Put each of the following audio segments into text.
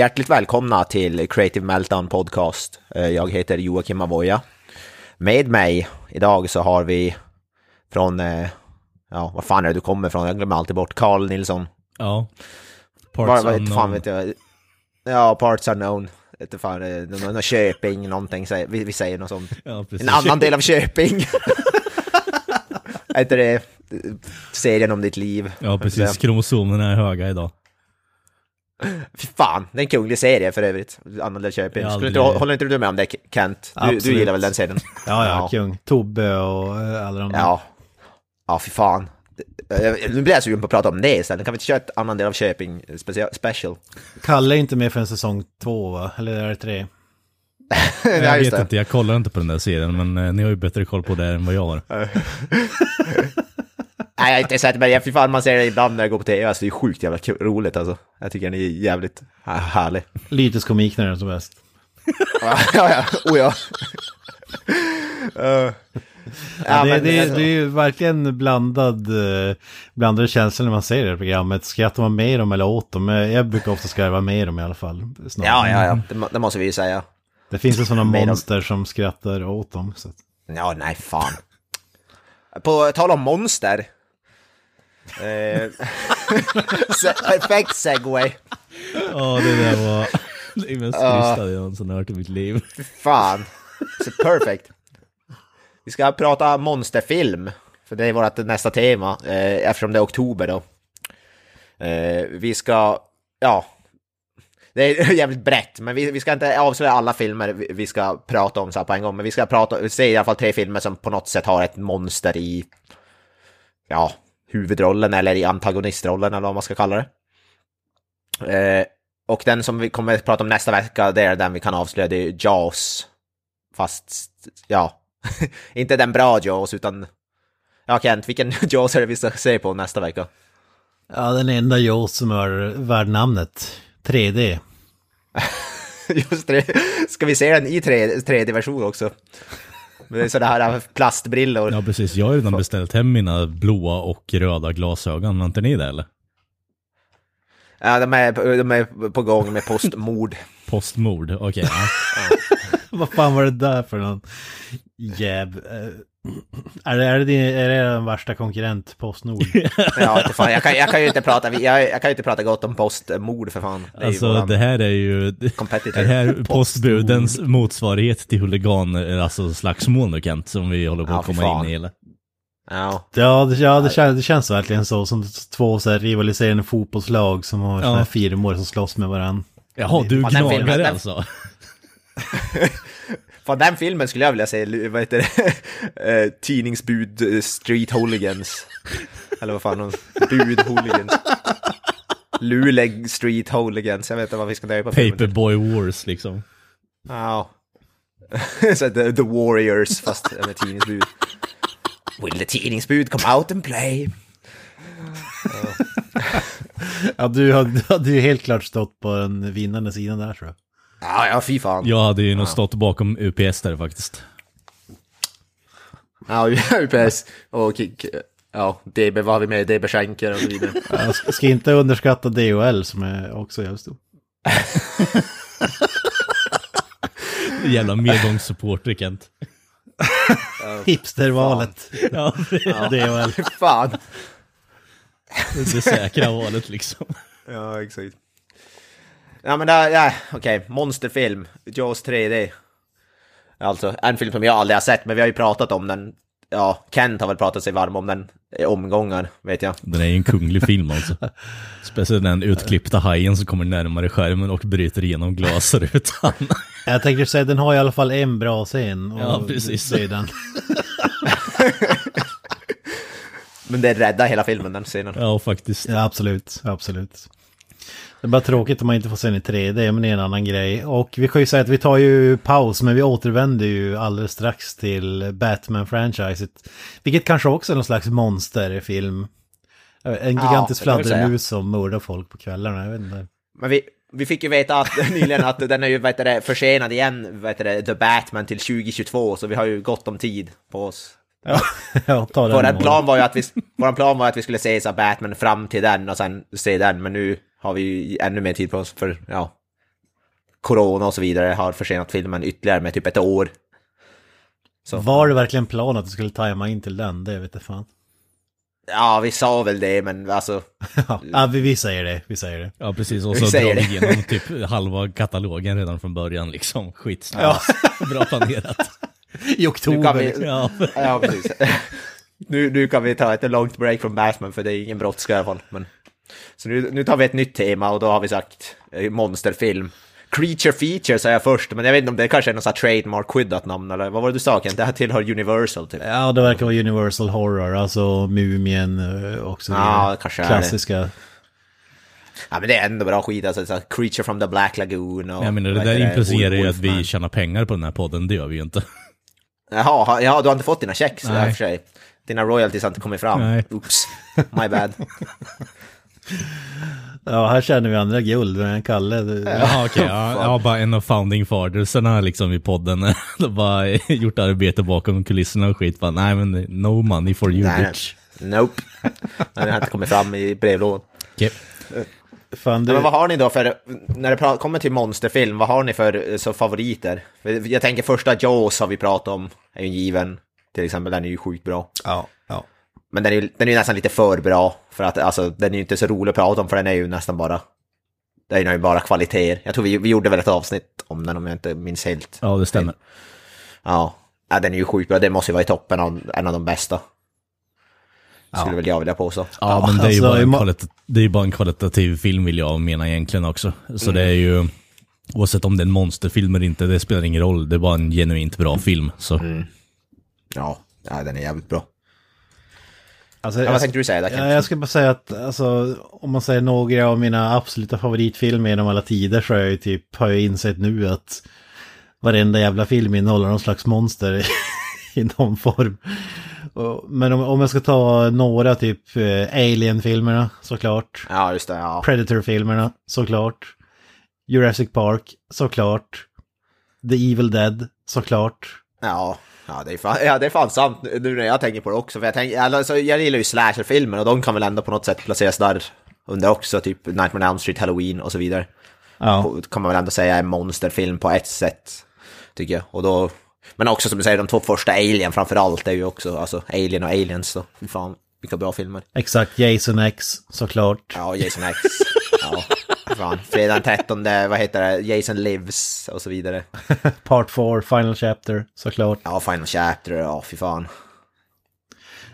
Hjärtligt välkomna till Creative Meltdown Podcast. Eh, Jag heter Joakim Avoya. Med mig idag så har vi från, eh, ja vad fan är det du kommer ifrån? Jag glömmer alltid bort. Carl Nilsson. Ja. Parts var, unknown. fan vet jag. Ja, Parts Unknown. Fan, eh, nå- nå- Köping, någonting. Vi, vi säger något sånt. Ja. En annan del av Köping. är inte det serien om ditt liv? Ja, precis. Kromosomerna är höga idag. Fy fan, det är en kunglig serie för övrigt. Annan del av Köping. Aldrig- inte, håller inte du med om det Kent? Du, du gillar väl den serien? Ja, ja, Ja. kung. Tobbe och eh, alla de där. Ja. Ja, fy fan. Eh, Nu blir jag sugen på att prata om det istället. Kan vi inte köra ett annan del av Köping specia- special? Kalle är inte med för en säsong två, va? Eller är det tre? Ja, jag vet det. inte, jag kollar inte på den där serien, men eh, ni har ju bättre koll på det än vad jag har. Nej, jag har inte sett men jag- fy fan man ser det ibland när jag går på tv. Alltså det är sjukt jävla kul, roligt alltså. Jag tycker den är jävligt här- härlig. Lyteskomik när den är som bäst. ja, ja, oh ja. Eh, Ja, det, men, det, alltså, det är ju verkligen blandad, eh, blandade känslor när man ser det här programmet. Skrattar man med dem eller åt dem? Eh, Jag brukar ofta skarva med dem i alla fall. snarare. ja, ja, ja. Det, det måste vi ju säga. Det finns ju sådana dem. monster som skrattar åt dem. Så. Ja, nej fan. På tal om monster. Eh, perfekt segway. Ja, det där var det mest krystade jag någonsin hört i mitt liv. Fan. Så perfect. Vi ska prata monsterfilm. För det är vårt nästa tema. Eh, eftersom det är oktober då. Eh, vi ska, ja. Det är jävligt brett, men vi, vi ska inte avslöja alla filmer vi, vi ska prata om så här på en gång. Men vi ska prata, se i alla fall tre filmer som på något sätt har ett monster i, ja, huvudrollen eller i antagonistrollen eller vad man ska kalla det. Eh, och den som vi kommer att prata om nästa vecka, det är den vi kan avslöja, det är Jaws. Fast, ja, inte den bra Jaws, utan... Ja, Kent, vilken Jaws är det vi ska se på nästa vecka? Ja, den enda Jaws som är värd namnet. 3D. Just det, ska vi se den i 3D-version också? Med sådana här plastbrillor. Ja, precis. Jag har ju redan beställt hem mina blåa och röda glasögon. Har inte ni det eller? Ja, de är, de är på gång med postmord. Postmord, okej. ja. Vad fan var det där för någon jäv? Är det, är det, din, är det den värsta konkurrent, Postnord? Ja, inte fan, jag, kan, jag kan ju inte prata, jag, jag kan ju inte prata gott om postmord för fan. Det Alltså våran det här är ju... competitor. Det här är postbudens motsvarighet till huligan, alltså slagsmål nu Kent, som vi håller på Ja, att för komma fan. in i eller? Ja, Ja, det, ja det, känns, det känns verkligen så. Som två så här rivaliserande fotbollslag som har såna här Ja. firmor som slåss med varandra. Jaha, du gnagare alltså? Fan, den filmen skulle jag vilja se, vad heter det? Eh, Tidningsbud eh, Street Hooligans. Eller vad fan, någon bud hooligans. Luleg Street Hooligans, jag vet inte vad vi ska döpa filmen. Paperboy Wars liksom. Ja. Så the, the Warriors, fast med tidningsbud. Will the tidningsbud come out and play? Ja, du hade, du hade ju helt klart stått på den vinnande sidan där tror jag. Ja, ja, fy fan. Jag hade ju nog stått bakom UPS där faktiskt. Ja, UPS och kick. Ja, DB, vad har vi med? DB Schenker och så vidare. Jag ska- inte underskatta DHL som är också jävligt stor. Jävla medgångssupporter Kent. Hipstervalet. Ja, DHL. Fan. det säkra valet liksom. Ja, exakt. Ja, men där, ja, okej. Monsterfilm. Jaws 3D. Alltså, en film som jag aldrig har sett, men vi har ju pratat om den. Ja, Kent har väl pratat sig varm om den i omgångar, vet jag. Den är ju en kunglig film alltså. Speciellt den utklippta hajen som kommer närmare skärmen och bryter igenom glasrutan. Jag tänkte säga den har i alla fall en bra scen. Och Ja, precis. Det. Men det räddar hela filmen, den scenen. Ja, faktiskt. Ja, absolut, absolut. Det är bara tråkigt om man inte får se den i 3D, men det är en annan grej. Och vi kan ju säga att vi tar ju paus, men vi återvänder ju alldeles strax till Batman-franchiset. Vilket kanske också är någon slags monsterfilm. En gigantisk säga. fladdermus som mördar folk på kvällarna, jag vet inte. Men vi, vi fick ju veta att, nyligen att den är ju heter det, försenad igen, heter det, The Batman till 2022, så vi har ju gott om tid på oss. Ja, ja ta den. Vår plan, var ju att vi, vår plan var att vi skulle se så Batman fram till den och sen se den, men nu har vi ju ännu mer tid på oss för, ja, Corona och så vidare har försenat filmen ytterligare med typ ett år. Så. Var det verkligen plan att du skulle tajma in till den? Det vet jag fan. Ja, vi sa väl det, men alltså, Ja, ja vi, vi säger det, vi säger det. Ja, precis. Och Vi så säger drar vi igenom typ halva katalogen redan från början liksom. Skitsnabbt. Bra planerat. I nu oktober. kan vi, liksom. Ja. ja precis. Nu, nu kan vi ta ett långt break från Batman, för det är ingen brådska i alla fall. Men... Så nu, nu tar vi ett nytt tema och då har vi sagt eh, monsterfilm. Creature Feature sa jag först, men jag vet inte om det kanske är något sånt trademark-skyddat namn eller vad var det du sa Kent? Det här tillhör Universal typ. Ja, det verkar vara Universal Horror, alltså Mumien eh, och så Ja, kanske är det. Klassiska. Ja men det är ändå bra skit alltså, så Creature from the Black Lagoon och... Jag menar, det där implicerar ju att vi tjänar pengar på den här podden, det gör vi ju inte. Jaha, ha- ja, du har inte fått dina checks i och för sig. Dina royalties har inte kommit fram. Nej. Oops, my bad. Ja, här känner vi andra guld, men Kalle... Jaha, okej. ja, jag har bara en av founding fathersarna liksom i podden. De har bara gjort arbete bakom kulisserna och skit. Bara, nej men no money for you Nej. bitch. Nope. Det har inte kommit fram i brevlådan. Okej. Fan, du... Men vad har ni då för, när det kommer till monsterfilm, vad har ni för eh, så favoriter? Jag tänker första Jaws har vi pratat om, är ju en given. Till exempel, den är ju sjukt bra. Ja, ja. Men den är ju den är nästan lite för bra, för att alltså, den är ju inte så rolig att prata om, för den är ju nästan bara... Den är ju bara kvaliteter. Jag tror vi, vi gjorde väl ett avsnitt om den om jag inte minns helt. Ja, det stämmer. Ja, ja den är ju sjukt bra, den måste ju vara i toppen av en av de bästa. Skulle väl jag vilja påstå. Ja, men det är ju alltså, bara en, det är bara en kvalitativ film vill jag mena egentligen också. Så det är ju, oavsett om det är en monsterfilm eller inte, det spelar ingen roll. Det är bara en genuint bra film. Så. Ja, ja den är jävligt bra. Alltså, Ja, jag, vad tänkte du säga där ja, Kent? jag ska bara säga att alltså, om man säger några av mina absoluta favoritfilmer genom alla tider så har jag ju typ, har jag insett nu att varenda jävla film innehåller någon slags monster i någon form. Men om, om jag ska ta några, typ eh, Alien-filmerna såklart. Ja, just det. Ja. Predator-filmerna såklart. Jurassic Park såklart. The Evil Dead såklart. Ja, ja, det är fan, ja, det är fan sant nu när jag tänker på det också. För jag, tänker, alltså, jag gillar ju slasherfilmer och de kan väl ändå på något sätt placeras där under också, typ Nightmare on Elm Street, Halloween och så vidare. Ja, kan man väl ändå säga är monsterfilm på ett sätt, tycker jag. Och då, men också som du säger, de två första Alien framför allt är ju också, alltså Alien och Aliens. Fy fan, vilka bra filmer. exakt. Jason X såklart. Ja, Jason X. Ja, fan. Fredag den 13, vad heter det, Jason Lives och så vidare. Part 4, Final Chapter såklart. Ja, Final Chapter, ja fy fan.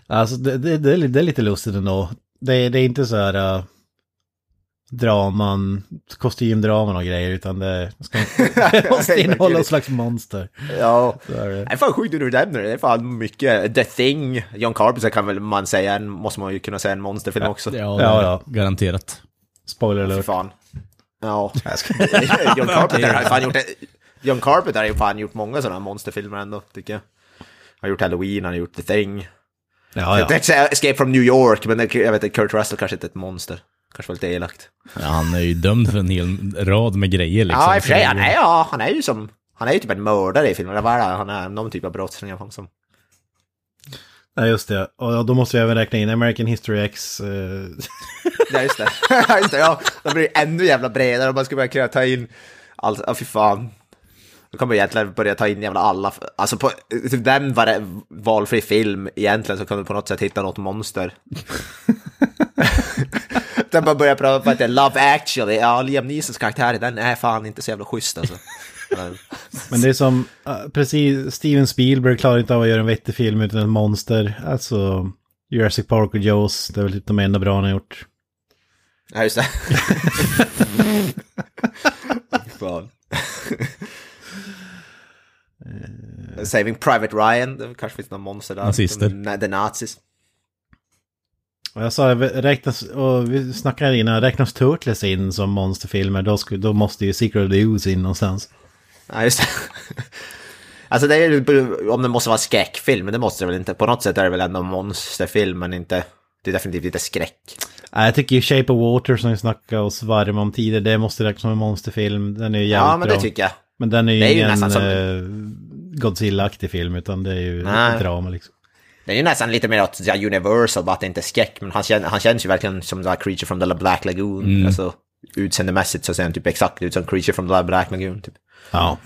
Alltså det, det, det, är, det är lite lustigt ändå. Det, är- det är inte så här uh, draman, kostymdraman och grejer utan det ska det måste innehålla en slags monster. Ja, Så är det. det är fan sjukt hur du nämner det. Det är fan mycket. The Thing, John Carpenter kan väl man säga, en, måste man ju kunna säga en monsterfilm också. Ja, Ja, ja. garanterat. Spoiler alert. fan. Ja. John Carpenter har ju fan gjort John Carpenter har ju fan gjort många sådana monsterfilmer ändå, tycker jag. Han har gjort Halloween, han har gjort The Thing. Ja, ja. Escape from New York, men det, jag vet inte, Kurt Russell kanske inte är ett monster. Kanske var lite elakt. Ja, han är ju dömd för en hel rad med grejer liksom. Ja, i och för sig, han är, ja, han är ju som... Han är ju typ en mördare i filmen, vad är det? Han är någon typ av brottsling som... Nej, just det. Och då måste vi även räkna in American History X. eh, Ja, just det. Ja, just det, ja. De blir ännu jävla bredare om man skulle börja kunna ta in allt. Ja, fy fan. Då kan man egentligen börja ta in jävla alla. Alltså på typ den var det valfri film egentligen så kan du på något sätt hitta något monster. Där man börjar prata på att det är Love actually. Ja, Liam Neesons karaktär i den är fan inte så jävla schysst alltså. Men- det är som, precis, Steven Spielberg klarar inte av att göra en vettig film utan ett monster. Alltså, Jurassic Park och Jaws, det är väl typ de enda bra han har gjort. Ja, just det. Fan. Saving Private Ryan, det kanske finns någon monster där. Nazister. De- The Nazis. Och jag sa, räknas, och vi snackade innan, räknas Turtles in som monsterfilmer, då, skulle, då måste ju Secret of the Ooze in någonstans. Ja, just det. Alltså det är ju om det måste vara skräckfilm, men det måste det väl inte. På något sätt är det väl ändå monsterfilm, men inte... Det är definitivt inte skräck. Nej, jag tycker ju Shape of Water som vi snackade oss varma om tidigare, det måste räknas som en monsterfilm. Den är ju jävligt Ja, men det tycker jag. Men den är ju Det är ju ingen nästan som- eh, Godzilla-aktig film, utan det är ju Nej. ett drama liksom. Det är ju nästan lite mer åt ja, Universal, bara att det inte är skräck. Men han, känns, han känns ju verkligen som the Creature from the Black Lagoon. Alltså utseendemässigt så ser han typ exakt ut som Creature from the Black Lagoon. Typ. Ja.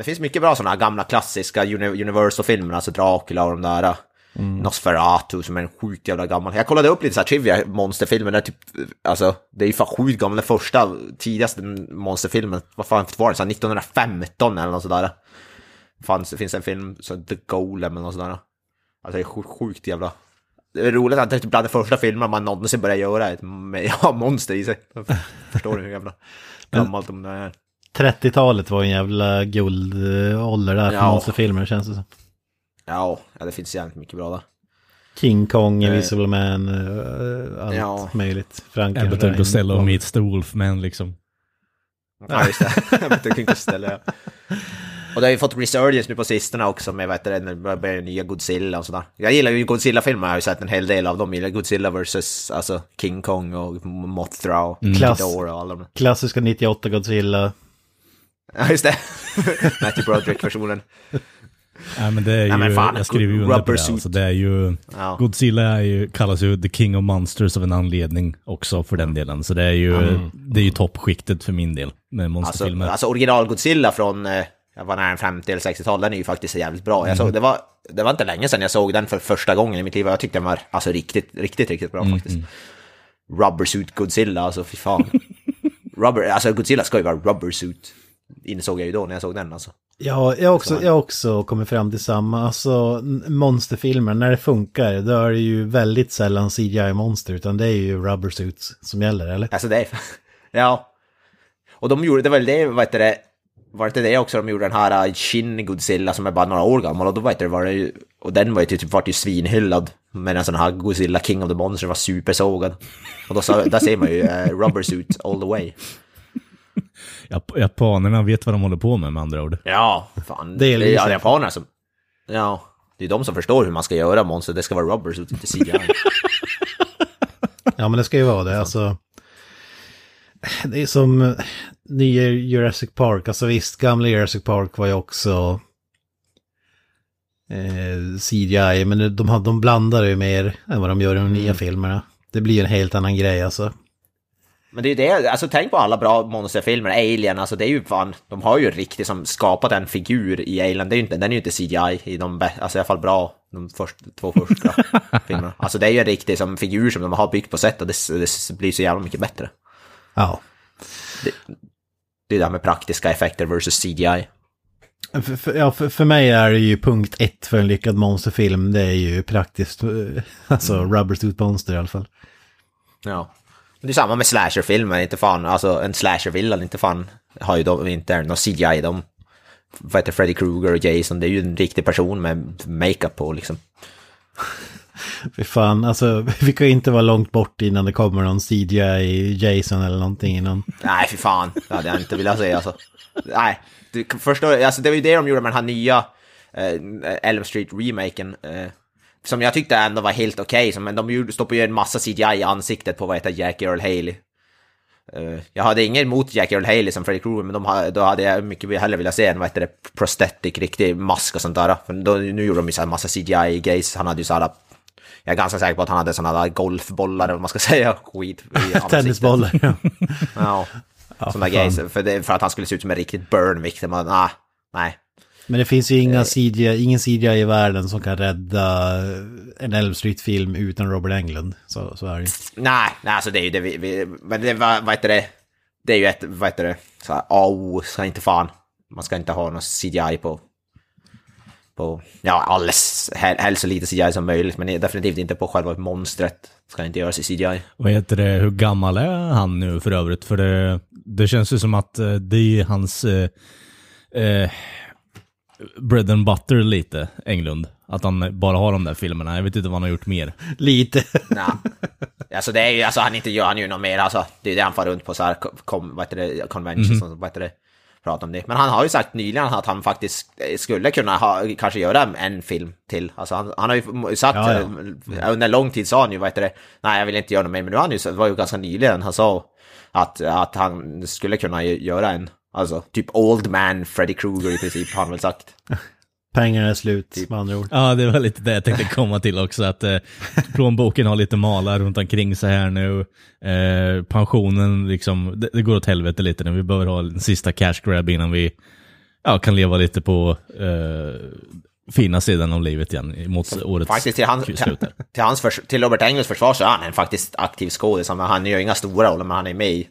Det finns mycket bra sådana gamla klassiska Uni- Universal-filmer, alltså Dracula och de där. Nosferatu som är en sjukt jävla gammal. Jag kollade upp lite så här trivia monsterfilmer där typ, alltså det är ju fan sjukt gammal. Den första, tidigaste monsterfilmen, vad fan var det? Så här 1915 eller något sådär. Fanns, det finns en film, så The Golem eller något sådär. Alltså det är sjukt, sjukt jävla... Det är roligt att det är typ bland de första filmerna man någonsin börjar göra ett med, ja, monster i sig. Förstår du hur jävla gammalt de är? 30-talet var en jävla guldålder där för Ja. monsterfilmer känns det som. Ja, ja, det finns jävligt mycket bra där. King Kong, Eh. Invisible Man, eh, allt Ja. möjligt. Abbott and Frankenstein. Costello meets the Wolfman liksom. Ja, just det. Vet inte ställa. Ja. Och det har ju fått resurgence nu på sistone också med vad heter det, börjar nya Godzilla och sådär. Jag gillar ju Godzilla-filmer, jag har ju sett en hel del av dem. Jag gillar Godzilla vs. Alltså King Kong och Mothra och Klass. Ghidorah och alla de Klassiska 98 Godzilla. Ja, just det. Matthew Broderick-versionen. Ja, men det är ju, Nej, fan, jag skriver ju under på rubber det. suit. Alltså, det är ju, Ja. Godzilla är ju, kallas ju The King of Monsters av en anledning också för den delen. Så det är ju, det är ju toppskiktet för min del med Alltså, monsterfilmer. alltså original Godzilla från, eh, jag var nära 50 eller 60-tal, den är ju faktiskt jävligt bra. Jag Mm. såg, det, var, det var inte länge sedan jag såg den för första gången i mitt liv och jag tyckte den var alltså riktigt, riktigt, riktigt Mm, bra faktiskt. Rubber suit Godzilla, alltså fy fan. rubber, alltså Godzilla ska ju vara rubber suit. Insåg jag ju då när jag såg den alltså. Ja, jag också, jag har också kommit fram till samma. Alltså, monsterfilmer, när det funkar, då är det ju väldigt sällan CGI-monster, utan det är ju rubber suits som gäller, eller? Alltså det är, ja. Och de gjorde, det väl det, vad heter det, var det inte det också de gjorde den här uh, Shin Godzilla som är bara några år gammal och då vet du, var det ju, och den var ju typ, vart ju svinhyllad. Men en sån här Godzilla King of the Monsters var supersågad. Och då, sa- där ser man ju uh, rubber suit all the way. Jap- Japanerna vet vad de håller på med med andra ord. Ja, fan. Det är Det är liksom- ja, japanerna som, ja, det är de som förstår hur man ska göra monster, det ska vara rubber suit, inte CGI. Ja, men det ska ju vara det. Alltså, det är som eh, nya Jurassic Park. Alltså visst, gamla Jurassic Park var ju också eh, CGI. Men de, har- de blandar ju mer än vad de gör i de nya filmerna. Det blir en helt annan grej alltså. Men det är det, alltså tänk på alla bra monsterfilmer, Alien, alltså det är ju fan, de har ju riktigt som skapat en figur i Alien, det är ju inte, den är ju inte CGI i de, alltså i alla fall bra, de först, två första filmerna. Alltså det är ju en riktig som figur som de har byggt på sätt och det, det blir så jävla mycket bättre. Ja. Det är det här med praktiska effekter versus CGI. För, för, ja, för, för mig är det ju punkt ett för en lyckad monsterfilm. Det är ju praktiskt, eh, alltså rubber suit monster i alla fall. Ja. Men Det är samma med slasherfilmer, inte fan, alltså en slashervillain, inte fan har ju de inte någon CGI i dem. Vad heter Freddy Krueger och Jason, det är ju en riktig person med makeup på liksom. Fy fan, alltså vi kan ju inte vara långt bort innan det kommer någon CGI Jason eller någonting innan. Nej, för fan. Det hade jag inte velat säga alltså. Nej, du förstår, alltså det var ju det de gjorde med den här nya eh, Elm Street-remaken. Eh, som jag tyckte ändå var helt okej, okay, men de stoppade ju en massa CGI i ansiktet på vad heter Jack Earl Haley. Eh, jag hade inget emot Jack Earl Haley som Freddy Krueger, men de, då hade jag mycket hellre velat se en, vad heter det, prosthetic, riktig mask och sånt där. För då, nu gjorde de ju så här massa CGI-grejs, han hade ju så här jag är ganska säker på att han hade sådana där golfbollar, eller vad man ska säga, skit. Tennisbollar, ja. Ja, sådana för grejer. För, för att han skulle se ut som en riktigt burn victim. och, Ah, nej. Men det finns ju inga CGI, ingen CGI i världen som kan rädda en Elm Street-film utan Robert Englund. Så, så är det ju. Nej, nej, alltså det är ju det vi... vi men det, vad, vad heter det? Det är ju ett, vad heter det? Så här, oh, ska inte fan. Man ska inte ha någon CGI på... På, ja, alldeles, hel- helst så lite CGI som möjligt, men definitivt inte på själva monstret. Ska inte göras i CGI. Vad heter det, hur gammal är han nu för övrigt? För det, det känns ju som att eh, det är hans... Eh, eh, bread and butter lite, Englund. Att han bara har de där filmerna. Jag vet inte vad han har gjort mer. Lite. Nej. Alltså det är ju, alltså han inte gör han ju något mer, alltså. Det är det han far runt på så här, kom, vad heter det, conventions och vad heter det, prata om det. Men han har ju sagt nyligen att han faktiskt skulle kunna ha, kanske göra en film till. Alltså han, han har ju sagt, Ja, ja. eh, under lång tid sa han ju, vad heter det, nej jag vill inte göra något mer, men nu har han ju, det var ju ganska nyligen han sa att, att han skulle kunna gö- göra en, alltså typ Old Man Freddy Krueger i princip, har han väl sagt. Pengarna är slut, med andra ord. Ja, det var lite det jag tänkte komma till också. Att eh, plånboken har lite malar runt omkring sig här nu. Eh, pensionen, liksom, det, det går åt helvete lite nu. Vi behöver ha en sista cash grab innan vi ja, kan leva lite på eh, fina sidan av livet igen mot årets Faktiskt till, han, slut. där. till, hans förs- till Robert Engels försvar så är han en faktiskt aktiv skådis. Han- Han gör inga stora roller, men han är med i...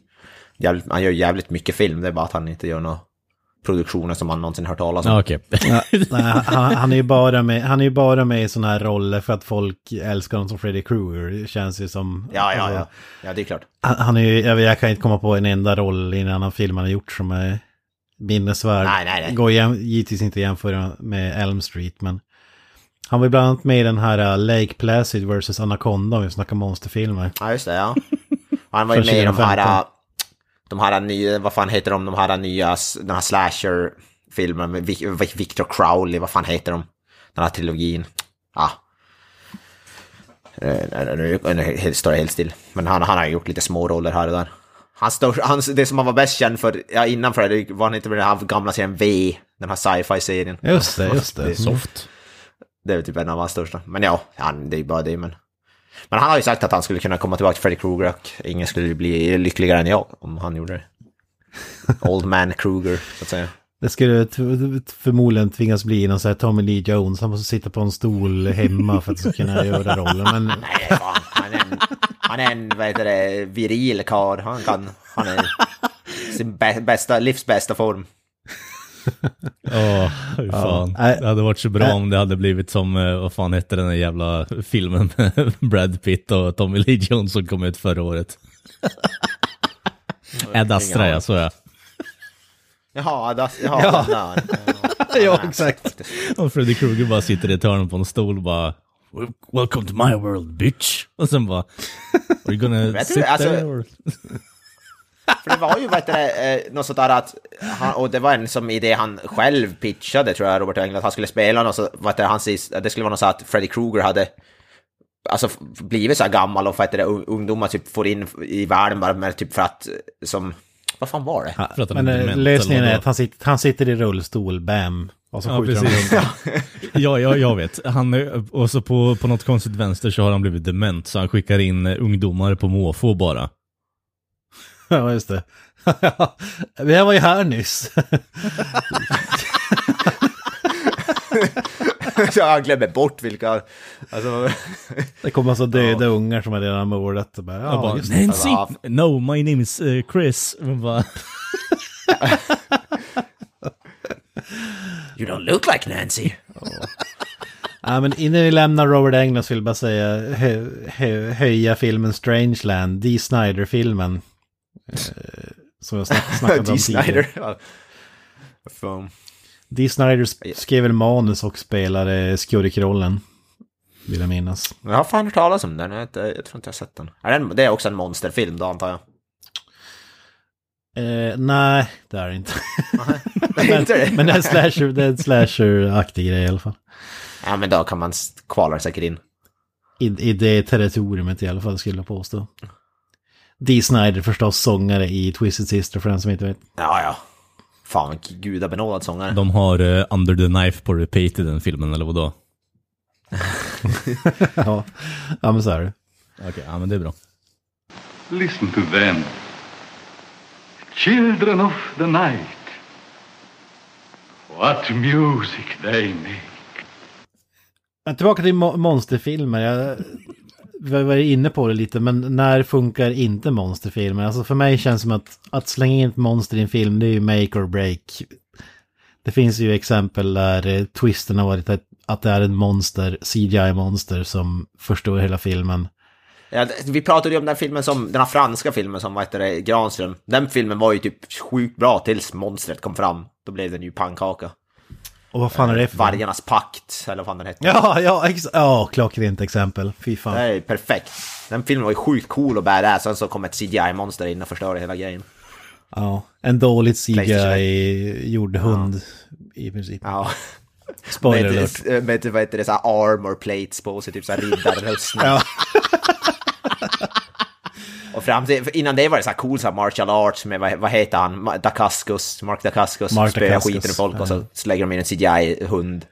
jävligt- Han gör jävligt mycket film, det är bara att han inte gör några produktioner som man någonsin hört talas om. Ja, okej. Ja, nej, han, han är ju bara med, han är ju bara med i sådana här roller för att folk älskar honom som Freddy Krueger. Känns ju som... Ja, ja, alltså, ja. Ja, det är klart. Han, han är ju, jag, jag kan inte komma på en enda roll i en annan film han har gjort som är minnesvärd. Nej, nej, nej. Går jäm, givetvis inte att jämföra med Elm Street, men... Han var ju bland annat med i den här uh, Lake Placid vs. Anaconda om vi snackar monsterfilmer. Ja, just det, ja. Han var ju med i de här... 2015. De här nya, vad fan heter de, de här nya, den här slasher-filmen med Vic- Victor Crowley, vad fan heter de? Den här trilogin. Ja. Eh, Nu nu- står det helt still. Men han, han har gjort lite små roller här och där. Han stör, han, det som han var bäst känd för, ja innan Freddy, var han inte med den här gamla serien V, den här sci-fi-serien. Just det, just det. Soft. Det är väl typ en av hans största. Men ja, han, det är ju bara det. Men, men han har ju sagt att han skulle kunna komma tillbaka till Freddy Krueger och ingen skulle bli lyckligare än jag om han gjorde det. Old man Krueger, så att säga. Det skulle förmodligen tvingas bli någon sån här Tommy Lee Jones. Han måste sitta på en stol hemma för att kunna göra rollen. Men Nej, fan. Han är en, han är en vad heter det, viril karl. Han kan, han är sin bä, bästa, livs bästa form. Åh, hur fan. nej. det hade varit så bra Nej. om det hade blivit som, eh, vad fan hette den där jävla filmen med Brad Pitt och Tommy Lee Jones som kom ut förra året. Ed Astra ja, så ja. Jaha, das, jaha, Ja. ja. ja, exakt. Och Freddy Krueger bara sitter i ett hörn på en stol och bara Welcome to my world bitch. Och sen bara Are you gonna sit alltså- there? Or? För det var ju vad heter det, eh, något sånt där att, han, och det var en som idé han själv pitchade tror jag, Robert Englund, att han skulle spela något så, vad heter det, han det skulle vara något så att Freddy Krueger hade Alltså blivit så här gammal och det, un- ungdomar typ får in i världen bara med typ för att, som, vad fan var det? För att han Men är eh, dement, lösningen är att han sitter, han sitter i rullstol, bam. Och så Ja, skjuter de precis. ja, ja, jag vet. Han, är- och så på, på något konstigt vänster så har han blivit dement, så han skickar in eh, ungdomar på måfå bara. Ja, just det. Men jag var ju här nyss. jag glömmer bort vilka, alltså, Det kommer alltså döda ungar som är redan mordat. Och bara, Ja, bara. Nancy! Ja. No, my name is eh, Chris. Bara, you don't look like Nancy. Ja, men innan vi lämnar Robert Englund så vill jag bara säga hö, hö, höja filmen Strangeland, Dee Snyder-filmen. Som jag snack, snackade om tidigare. Snyder. Fan. Dee Snyder sk- skrev väl manus och spelade skurkrollen. Vill jag minnas. Jag har fan hört talas om den, jag, tror inte jag har sett den. Är den. Det är också en monsterfilm då antar jag. Eh, nej, det är det inte. Det? Men det är en slasher, det är en slasher-aktig grej i alla fall. Ja men då kan man kvala säkert in. I, I det territoriumet i alla fall skulle jag påstå. Dee Snyder förstås sångare i Twisted Sister för den som inte vet. Ja ja. Fan gudabenådad sångare. de har eh, Under the Knife på repeat i den filmen, eller vadå? ja. ja, men så är det. Okej, ja men det är bra. Listen to them. Children of the night. What music they make. Men tillbaka till mo- monsterfilmer. Jag vi var inne på det lite, men när funkar inte monsterfilmer? Alltså för mig känns det som att, att slänga in ett monster i en film, det är ju make or break. Det finns ju exempel där eh, twisten har varit att, att det är en monster, CGI-monster som förstår hela filmen. Ja, vi pratade ju om den filmen som, den här franska filmen som vad heter det, Granström. Den filmen var ju typ sjukt bra tills monstret kom fram. Då blev den ju pannkaka. Och vad fan är det för? Vargarnas pakt, eller vad fan den hette. Ja, ja, ex- ja, klockrent exempel. Fy fan. Det är perfekt. Den filmen var ju sjukt cool och badass, sen så kom ett CGI-monster in och förstörde hela grejen. Ja, en dåligt Playstation CGI-gjord hund i princip. Ja. Spoiler med, alert. med, med vad heter det, så här armor plates på sig, typ så här riddarrustning. Ja. Och fram till, innan det var det så här cool så här martial arts med, vad, vad heter han, Dacascos, Mark Dacascos, Mark skiten i folk och så ja. lägger de in en CGI-hund.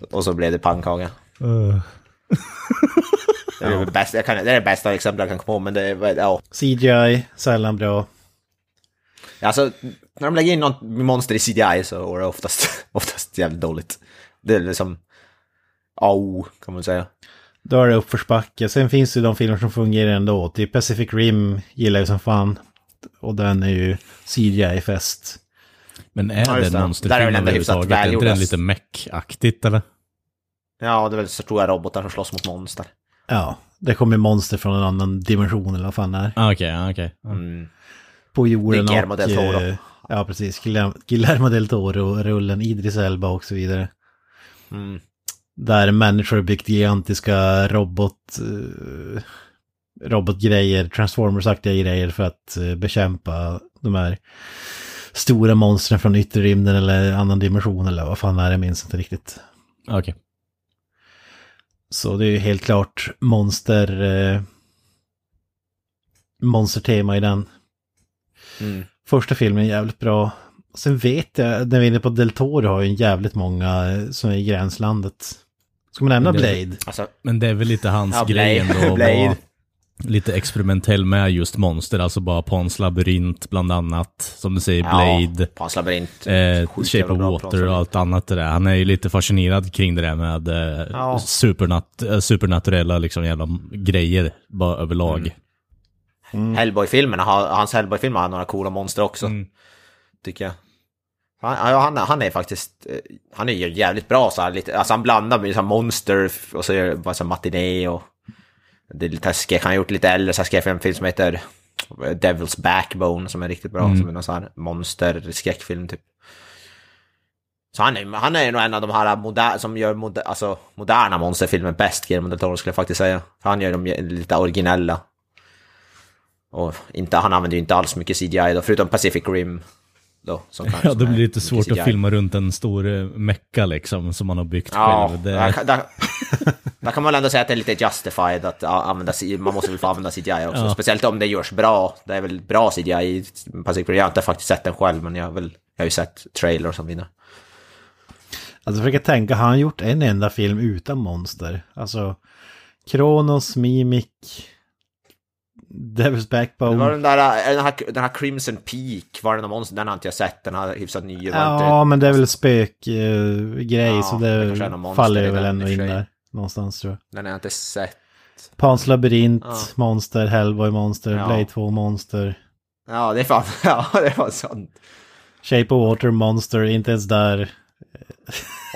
och så blev det pannkaka. Det är, det, bästa, jag kan, det är det bästa exemplet jag kan komma på, men det är, ja. CGI, sällan bra. Alltså, när de lägger in något monster i CGI så är det oftast, oftast jävligt dåligt. Det är liksom, au, kan man säga. Då är det uppförsbacke. Sen finns det ju de filmer som fungerar ändå. Typ Pacific Rim gillar jag som fan. Och den är ju CGI-fest. Men är Ja, det en är monsterfilm överhuvudtaget? Är inte den lite meck-aktigt eller? Ja, det är väl stora robotar som slåss mot monster. Ja, det kommer monster från en annan dimension eller vad fan det är. Ah, Okej, ah, okej. Ah. Mm. På jorden Guillermo och... del Toro. eh, Ja, precis. Guillermo- del Toro, rullen Idris Elba och så vidare. Mm. Där människor byggt gigantiska robot... eh, robotgrejer, transformers-aktiga grejer för att eh, bekämpa de här stora monstren från yttre rymden eller annan dimension eller vad fan är det, jag minns inte riktigt. Okej. Så det är ju helt klart monster... Eh, monstertema i den. Mm. Första filmen är jävligt bra. Sen vet jag, när vi är inne på Del Toro har ju jävligt många eh, som är i gränslandet. Ska man nämna Men det- Blade? Alltså, Men det är väl lite hans Ja, grej Blade. ändå. Blade. Lite experimentell med just monster, alltså bara Pons labyrint bland annat. Som du säger, Blade. Ja, Pans labyrint. Eh, Shape of Water och allt annat det där. Han är ju lite fascinerad kring det där med eh, Ja. supernat eh, supernaturella liksom jävla grejer bara överlag. Mm. Hellboy-filmerna, har- hans Hellboy-filmer har några coola monster också. Mm. Tycker jag. Han, han, han är faktiskt, eh, han är ju jävligt bra så här, lite, alltså han blandar med så här monster och så är det bara så matiné och det är lite skräck, han har gjort lite äldre, så skräckfilm film som heter Devil's Backbone som är riktigt bra, Mm. som är någon sån här monster-skräckfilm typ. Så han är, han är nog en av de här moder, som gör moder, alltså, moderna monsterfilmer bäst, Guillermo del Toro skulle jag faktiskt säga. För han gör dem lite originella. Och inte, han använder ju inte alls mycket CGI då, förutom Pacific Rim. Då, som kan, Ja, det är blir lite mycket svårt att filma runt en stor eh, mecka liksom, som man har byggt Ja, själv. där, Det, kan- där, där kan man väl ändå säga att det är lite justified att använda. Man måste väl få använda CGI också. Ja. Speciellt om det görs bra. Det är väl bra CGI i Pacific Rim. Jag har inte faktiskt sett den själv, men jag har, väl, jag har ju sett trailers som vinner. Alltså jag försöker tänka, har han gjort en enda film utan monster? Alltså, Kronos, Mimic, Devil's Det var Backbone. den där, äh, den här, den här Crimson Peak, var det någon monster? Den har inte jag sett, den har hyfsat ny. Var inte- Ja, men det är väl spökgrej, Ja, så det det, faller väl ändå in där. Någonstans tror jag. Den har jag inte sett. Pans labyrint, Ja. monster, Hellboy monster, Ja. Blade 2 monster. Ja, det är fan, ja, det var sant. Shape of Water monster, inte ens där.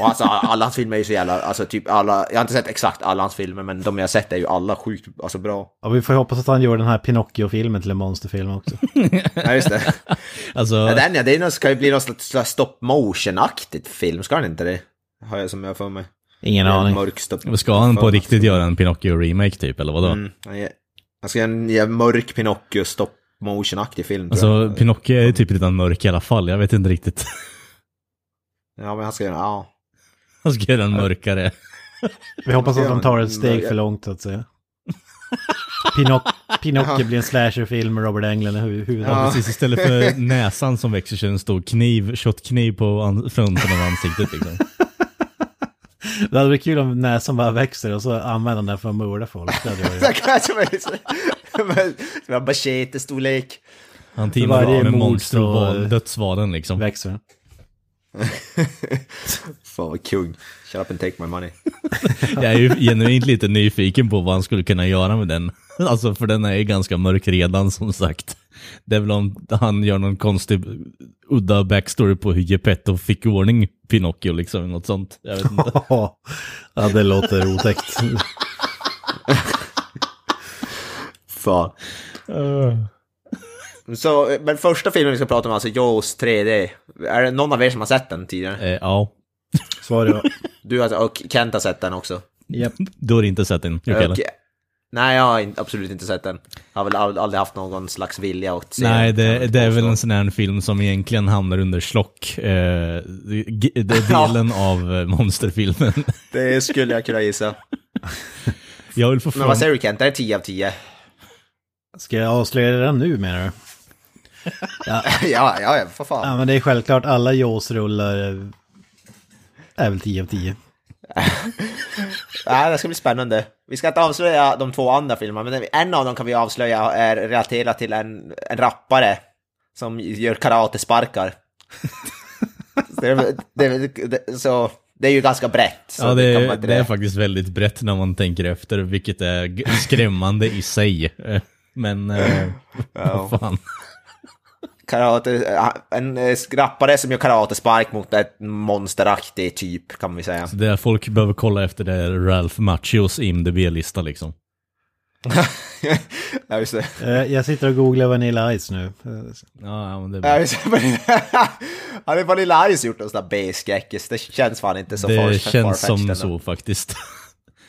Och alltså alla hans filmer är ju så jävla, alltså typ alla, jag har inte sett exakt alla hans filmer, men de jag har sett är ju alla sjukt, alltså bra. Och vi får ju hoppas att han gör den här Pinocchio-filmen till en monsterfilm också. Ja, just det. alltså, Ja, den ja, det nog, ska ju bli någon slags stop motion-aktigt film, ska den inte det? Har jag som jag för mig. Ingen En aning. Mörk stop ska han på riktigt göra en Pinocchio-remake typ, eller vadå? Mm, han ska göra en ja, mörk Pinocchio stop motion-aktig film. Alltså. Pinocchio är ju typ redan mörk i alla fall, jag vet inte riktigt. Ja, men han ska göra, ja. Han ska göra den mörkare. Vi hoppas att de tar ett steg för långt så att säga. Pinoc- Pinocchio blir en slasherfilm med Robert Englund i hu- huvudet. Ja, precis. Istället för näsan som växer så är det en stor kniv, shotkniv på fronten av ansiktet liksom. Det hade varit kul om näsan bara växer och så använder den för att mörda folk. Det hade varit... Machete-storlek. Han teamar varje med monster och dödsvalen liksom. växer. Fan vad kung. Shut up and take my money. Jag är ju genuint lite nyfiken på vad han skulle kunna göra med den. Alltså för den är ju ganska mörk redan som sagt. Det är väl om han gör någon konstig udda backstory på hur Geppetto fick ordning Pinocchio liksom, något sånt. Jag vet inte. ja, det låter otäckt. Fan. Så, men första filmen vi ska prata om är alltså Jaws 3D. Är det någon av er som har sett den tidigare? Eh, ja, Svar ja. Du har, och Kent har sett den också. Japp. du har inte sett den, eller? Och, nej, jag har in, absolut inte sett den. Jag har väl ald- aldrig haft någon slags vilja att se Nej, den, det, det är väl en sån här film som egentligen hamnar under slock. Eh, det är delen av eh, monsterfilmen. Det skulle jag kunna gissa. Jag vill få Men fram... vad säger du Kent, är det 10 av 10? Ska jag avslöja det nu menar du? ja, ja, ja, för fan. Ja men det är självklart, alla Jaws-rullar är- är väl 10 av 10. Nej, det ska bli spännande. Vi ska inte avslöja de två andra filmerna, men en av dem kan vi avslöja är relaterad till en, en rappare som gör karatesparkar. det, är- det, det, så det är ju ganska brett. Så Ja, det, inte det är faktiskt väldigt brett när man tänker efter, vilket är skrämmande i sig. Eh, Men, eh, vad fan. Karate, en eh, rappare som gör karatespark mot ett monsteraktig typ, kan vi säga. Det är folk behöver kolla efter det är Ralph Machios IMDB-lista liksom. ja, just det. Eh, Jag sitter och googlar Vanilla Ice nu. Eh, Ja, men det, Ja, just det. Hade Vanilla Ice gjort någon sån där B-skräckis? Det känns fan inte så det känns som ändå. så faktiskt.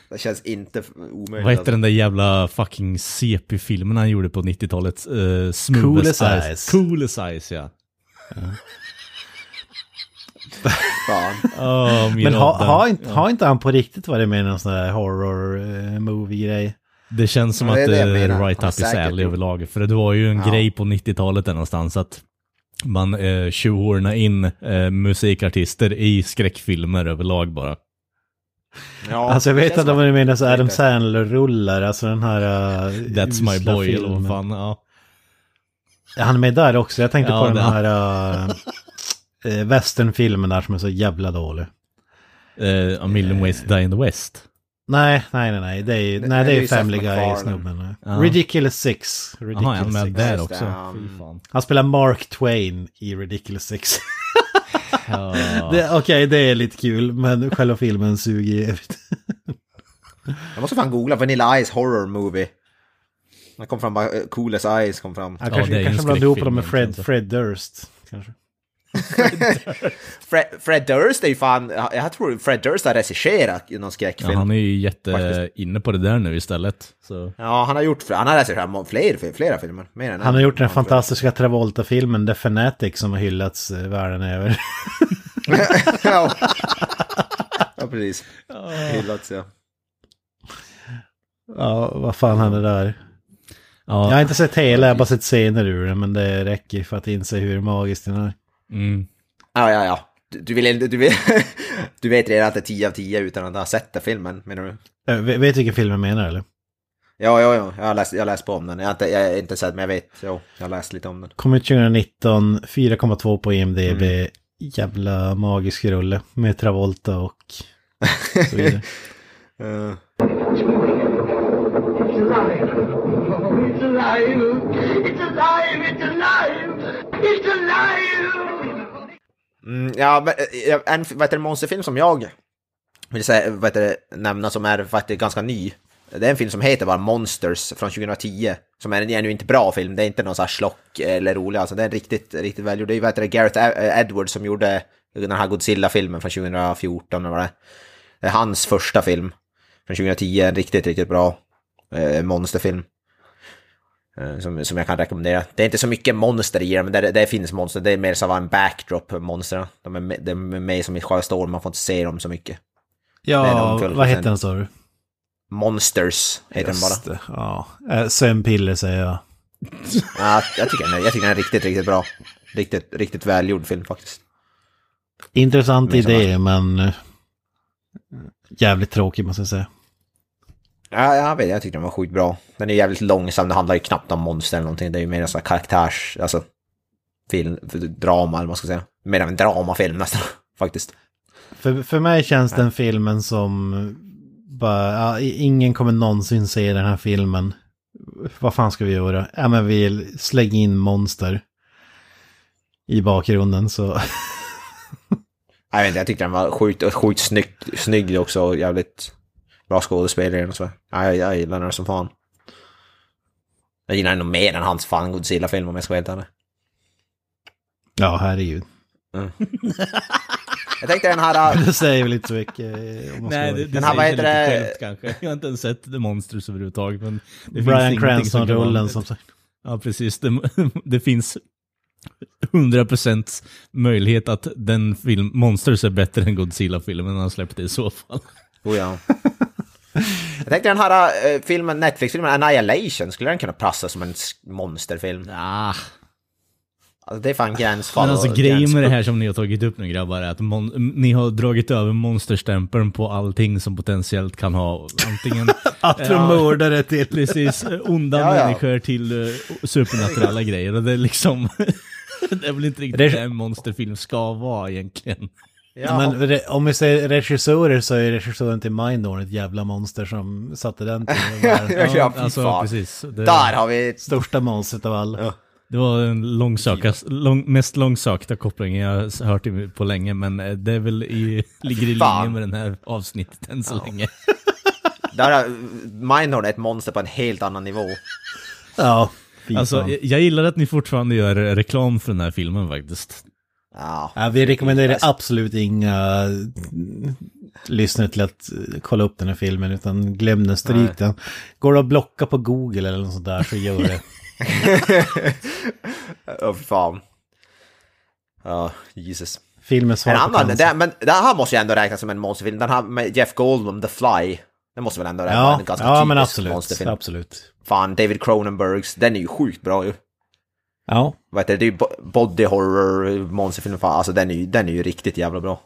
Det känns inte omöjligt. Vad hette alltså. den där jävla fucking CP-filmen han gjorde på 90-talet? Uh, Smooth Cool as Ice. Ice. Cool as Ice, ja. Fan. Oh, Men ha, har, inte, har inte han på riktigt varit med i någon sån här horror-movie-grej? Det känns som Ja, det att det är menar. right up i alley överlag. För det var ju en Ja. grej på 90-talet där någonstans att man eh, tjohorna in eh, musikartister i skräckfilmer överlag bara. Ja, Alltså jag vet känns att de som- är med i så Adam. Sandler-rullar, alltså den här... Uh, That's my boy, eller vad filmen. fan. Ja. Han är med där också, jag tänkte Ja, på den här uh, westernfilmen där som är så jävla dålig. Eh, A Million Ways to Die in the West. Nej, nej, nej, nej, det är ju nej, det är ju Family. Guy-snubben. Ja. Ridiculous Six. Ridiculous är han med Six. där också? ja. Fy fan. Han spelar Mark Twain i Ridiculous Six. Ja. Det- Okej, det är lite kul, men själva filmen suger ju. Jag måste fan googla Vanilla Ice Horror Movie. Det kom fram bara, eh, Cool as Ice kom fram. Ja, kanske, ju kanske blandade ihop dem med Fred, Fred Durst. Kanske. Fred, Fred Durst är ju fan, jag tror Fred Durst har regisserat i någon Ja, skräckfilm. han är ju jätte Faktiskt. inne på det där nu istället. Så. Ja, han har gjort, han har regisserat fler, flera filmer. Mer än Han har gjort den Ja, fantastiska Travolta-filmen The Fanatic som har hyllats eh, världen över. ja. ja, precis. Hyllats, ja. ja, vad fan han är där. Ja, Jag har inte sett hela, jag har bara sett scener ur den, men det räcker för att inse hur magiskt den är. Mm. Ja, ja, ja. Du, du, vill, du, vill, du vet redan att det är 10 av 10 utan att ha sett den filmen, menar du? Äh, vet vet du vilken film jag menar eller? Ja, ja, ja. Jag har läst, jag har läst på om den. Jag har inte, jag har inte sett, men jag vet. Jo, jag har läst lite om den. Kom ut 2019, 4,2 på IMDB. Mm. Jävla magisk rulle med Travolta och så vidare. Eh, It's alive. Oh, it's alive. It's alive. It's alive. It's alive. Mm, eh, eh, ja, en vad heter det, monsterfilm som jag vill säga, eh, vad heter det, nämna som är faktiskt ganska ny. Det är en film som heter bara Monsters från 2010. Som är en ännu inte bra film, det är inte någon sån här slock eller rolig, alltså det är en riktigt, riktigt välgjord. Det är vad heter det, Gareth e, Edwards som gjorde den här Godzilla-filmen från 2014, eller vad det är. Det är hans första film från 2010, en riktigt, riktigt bra eh, monsterfilm. Eh, Som, som jag kan rekommendera. Det är inte så mycket monster i den, men det, det finns monster. Det är mer som en backdrop monster. De är, med, de är med som i Sjöstorm, man får inte se dem så mycket. Ja, vad procent. den sa du? Monsters heter den bara. Det, Ja, äh, Sven Piller säger jag. Ja, jag, tycker den jag tycker den är riktigt, riktigt bra. Riktigt, riktigt välgjord film faktiskt. Intressant idé, men eh, jävligt tråkig måste jag säga. Ja, jag vet, jag tyckte den var sjukt bra. Den är jävligt långsam, det handlar ju knappt om monster eller någonting. Det är ju mer en sån här karaktärs, alltså film, drama eller vad man ska säga. Mer av en dramafilm nästan, faktiskt. För, för mig känns den filmen som bara, ja, ingen kommer någonsin se den här filmen. Vad fan ska vi göra? Ja men vi slänger in monster i bakgrunden så. Jag vet inte, jag tyckte den var sjukt, sjukt snygg, snygg också jävligt bra skådespelare och så. Ja, jag, jag gillar den som fan. Jag gillar nog mer än hans fan Godzilla-film om jag ska vara helt ärlig. Ja, herregud. Jag tänkte den här... äh, Det säger väl inte så mycket. eh, om man ska Nej, det, det här, vad heter lite det? självt kanske. Jag har inte ens sett The Monsters överhuvudtaget. Men det finns Brian ingenting som sagt. Ja, precis. Det, det finsk 100% möjlighet att den film, Monsters är bättre än Godzilla-filmen han släppte i så fall. Oh, ja. Jag tänkte den här äh, filmen, Netflix-filmen Annihilation, skulle den kunna passa som en monsterfilm? Ah. Alltså, det är fan gränsfall. Men alltså grejen med det här som ni har tagit upp nu grabbar är att ni har dragit över monsterstämpeln på allting som potentiellt kan ha antingen Att de mördare till. precis eh, onda Ja, ja. människor till uh, supernaturella grejer och det är liksom det är väl inte riktigt Det- det en monsterfilm ska vara egentligen. Ja, Men re- om vi säger regissörer så är regissören till Mindhorn ett jävla monster som satte den till ja, fy alltså fan. precis. Det, Där har vi ett största monstret av alla. Ja. det var den långsöka, lång, mest långsökta kopplingen jag har hört på länge men eh, det är väl i, ligger i linje med den här avsnittet än så länge. Där har Mindhorn är ett monster på en helt annan nivå. Ja, Alltså, jag, jag gillar att ni fortfarande gör reklam för den här filmen faktiskt. Ja. Ja, vi rekommenderar absolut inga mm, lyssnare till att eh, kolla upp den här filmen, utan glöm den, stryk den. Går det att blocka på Google eller något sånt där så gör det. Åh, fy fan. Ja, Jesus. Filmen svar En på annan, det, men det här måste ju ändå räknas som en monsterfilm. Den här med Jeff Goldblum, The Fly. Den måste väl ändå räknas Ja, en ganska ja men typisk absolut. monsterfilm. Absolut. Fan, David Cronenbergs, den är ju sjukt bra ju. Ja, Vad heter det? Det är ju bo- body horror monsterfilm. Fan, alltså den är, ju, den är ju riktigt jävla bra.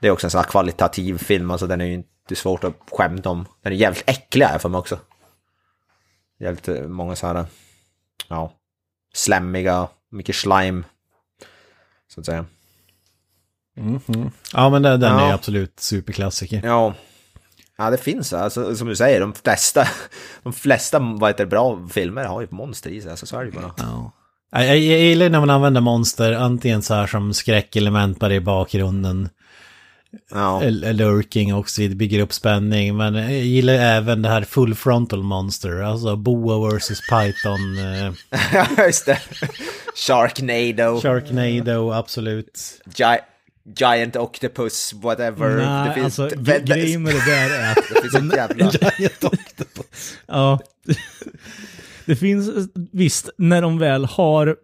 Det är också en sån här kvalitativ film, alltså den är ju inte svårt att skämta om. Den är jävligt äcklig här för mig också. Jävligt eh, många så här, ja, slemmiga, mycket slime. Så att säga. ja men den, den Ja. är absolut superklassiker. Ja. Ja, det finns alltså, som du säger, de flesta, de flesta vad heter bra filmer har ju monster i sig, alltså, så är det bara. Ja. Jag, gillar när man använder monster, antingen så här som skräckelement bara i bakgrunden, Ja, lurking också, det bygger upp spänning. Men jag gillar även det här full frontal monster, alltså Boa vs. Python, eh, just det. Sharknado, Sharknado, absolut. Gi Giant Octopus, whatever. Nej, det finns alltså grejen med det där är att det finns ett jävla... Ja. Det finns, visst, när de väl har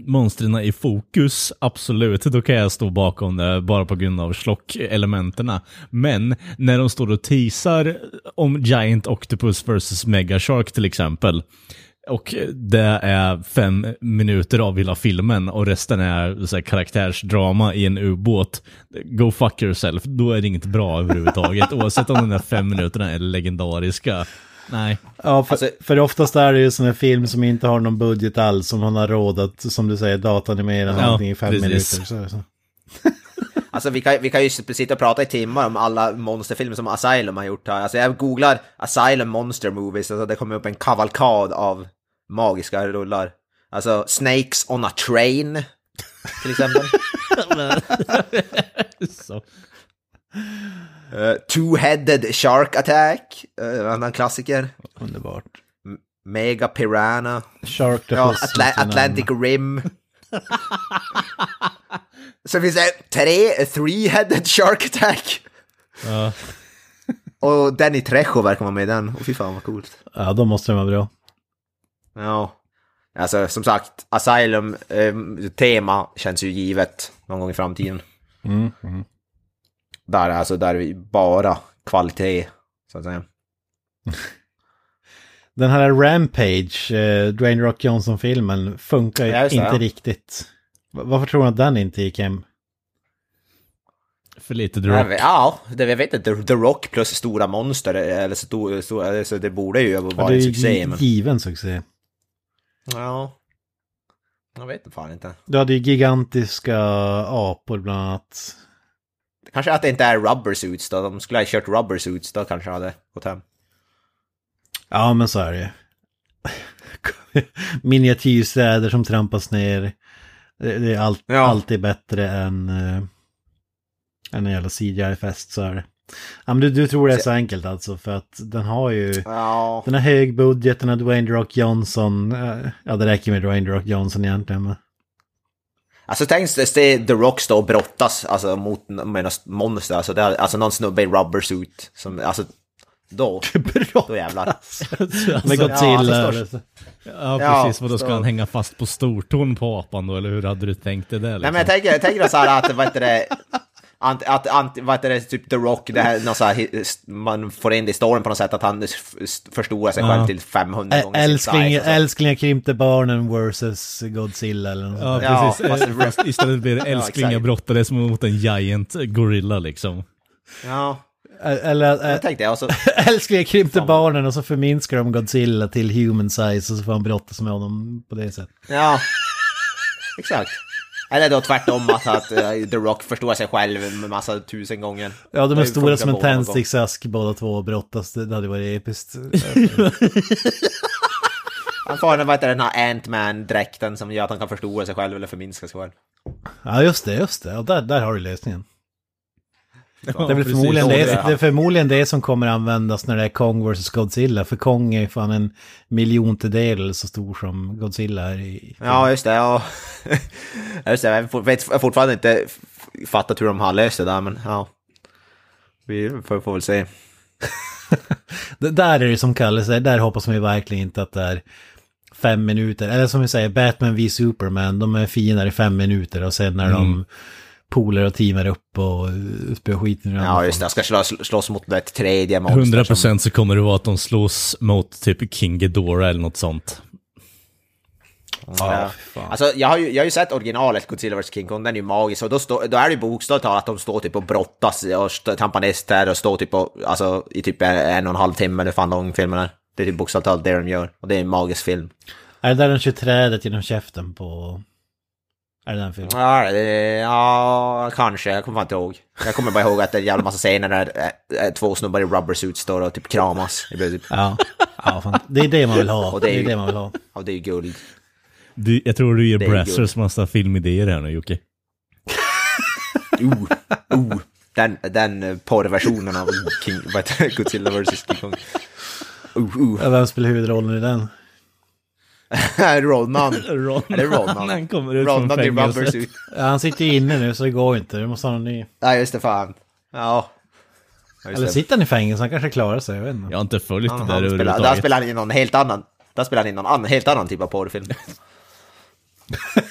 monstren i fokus, absolut, då kan jag stå bakom det bara på grund av slock-elementerna. Men när de står och teasar om Giant Octopus vs Mega Shark till exempel, och det är fem minuter av hela filmen och resten är så här, karaktärsdrama i en ubåt. Go fuck yourself, då är det inget bra överhuvudtaget. Oavsett om de där fem minuterna är legendariska. Nej. Ja, för, Alltså- för oftast är det ju sån här film som inte har någon budget alls, som man har råd att, som du säger, datanimera Ja, någonting i fem precis. minuter. Så, så. Alltså vi kan, vi kan ju sitta och prata i timmar om alla monsterfilmer som Asylum har gjort här. Alltså jag googlar Asylum Monster Movies, alltså det kommer upp en kavalkad av magiska rullar. Alltså Snakes on a Train, till exempel. Uh, Two-Headed Shark Attack, uh, en annan klassiker. Underbart. Mega Piranha. Shark Ja, Atla Atlantic. Rim. Så finns det tre, three-headed shark attack. Ja. Och Danny Trejo verkar vara med i den. Och fy fan vad coolt. Ja, då måste det vara bra. Ja. Alltså som sagt, Asylum eh, tema känns ju givet någon gång i framtiden. Mm, mm. Där, alltså, där är vi bara kvalitet, så att säga. Den här Rampage, eh, Dwayne Rock Johnson-filmen, funkar ju Ja, inte riktigt. Va- Varför tror du att den inte gick hem? För lite The Rock. vet- Ja, det, jag vet inte. The, Rock plus stora monster, eller stor, stor, alltså, det borde ju Ja, vara det är en ju succé. gi- Men... given succé. Ja. Jag vet fan inte. Du hade ju gigantiska apor bland annat. Kanske att det inte är rubber suits då. De skulle ha kört rubber suits då kanske hade gått hem. Ja, men så är det ju. Miniatyrstäder som trampas ner. Det, det är allt, Ja. alltid bättre än, uh, än en jävla CGI-fest, så är det. Ja, men du, du tror det är så enkelt alltså för att den har ju... Ja, Den har hög budget, den har Dwayne The Rock Johnson. eh, Ja, det räcker med Dwayne The Rock Johnson egentligen. Men... alltså tänk se The Rock stå och brottas alltså, mot något monster, alltså, det, alltså någon snubbe i rubber suit. Som, alltså, då, då jävlar. Med ja, Godzilla. alltså, Ja, Ja, precis. Vadå, ska så- han hänga fast på stortån på apan då, eller hur hade du tänkt det? Liksom? Nej men jag tänker, jag tänker så här att, vad heter det, Ant, att, ant, vad heter det, typ The Rock, det här, någon så här, man får in det i storyn på något sätt att han förstorar sig Ja. själv till 500 Ä- gånger sin Älskling, så. älsklingar krympte barnen versus Godzilla eller något Ja, där. precis. Ja, Eh, fast- fast istället blir det älsklingar exakt. brottades mot en giant gorilla liksom. Ja, Eller jag tänkte jag. Så, krympte barnen och så förminskar de Godzilla till human size och så får han brottas med honom på det sättet. ja, exakt. Eller då tvärtom, att, att eh, The Rock förstår sig själv med massa tusen gånger. Ja, de är stora som en tändsticksask båda två och brottas. Det det hade varit episkt. Han får den, vad heter den här Ant-Man-dräkten som gör att han kan förstora sig själv eller förminska sig själv. Ja, just det, just det. Och där, där har du lösningen. Det är precis. förmodligen det, det är. det är förmodligen det som kommer användas när det är Kong vs Godzilla. För Kong är fan en miljontedel så stor som Godzilla är i... Ja, just det. Ja. just det, jag har fortfarande inte fattat hur de har löst det där, men ja. Vi får, får väl se. Det, där är det som Kalle säger, där hoppas man ju verkligen inte att det är fem minuter. Eller som vi säger, Batman v Superman, de är fiender i fem minuter och sen när Mm. de polar och teamar upp och spöar skiten ur Ja, just det. Jag ska slåss, slåss mot ett tredje 100% monster. som- så kommer det vara att de slås mot typ King Ghidorah eller något sånt. Ja. Alltså, jag har, ju, jag har ju sett originalet Godzilla vs King Kong, den är ju magisk. Och då, stå, då är det ju bokstavligt talat att de står typ och brottas och trampar näster och står typ och, alltså, i typ en, en och en halv timme, eller fan lång filmen är. Det är typ bokstavligt talat det de gör. Och det är en magisk film. Är det där de kör trädet genom käften på... Är det den filmen? Ja, det, ja, kanske. Jag kommer fan inte ihåg. Jag kommer bara ihåg att det är en jävla massa scener där eh, två snubbar i rubber suits står och typ kramas. Det blir typ, Ja, ja fan. det är det man vill ha. Och Det det är är ju- det man vill ha. ja, det är ju guld. Du, jag tror du ger Det är Brassers massa filmidéer här nu Jocke. Uh, uh, den, den porrversionen av King, det? Godzilla vs King Kong. Uh, uh. Vem spelar huvudrollen i den? Ronan. Ronan, Är det Ronan? Han kommer ut från Ronan rubber fängelset. Ja, han sitter ju inne nu så det går inte. Du måste ha någon ny. Nej, just det, fan. Ja. Just Eller sitter han i fängelse? Han kanske klarar sig, jag vet inte. Jag har inte följt Han, det där spelar, där överhuvudtaget. spelar han i någon helt annan, där spelar han i någon annan, helt annan typ av porrfilm.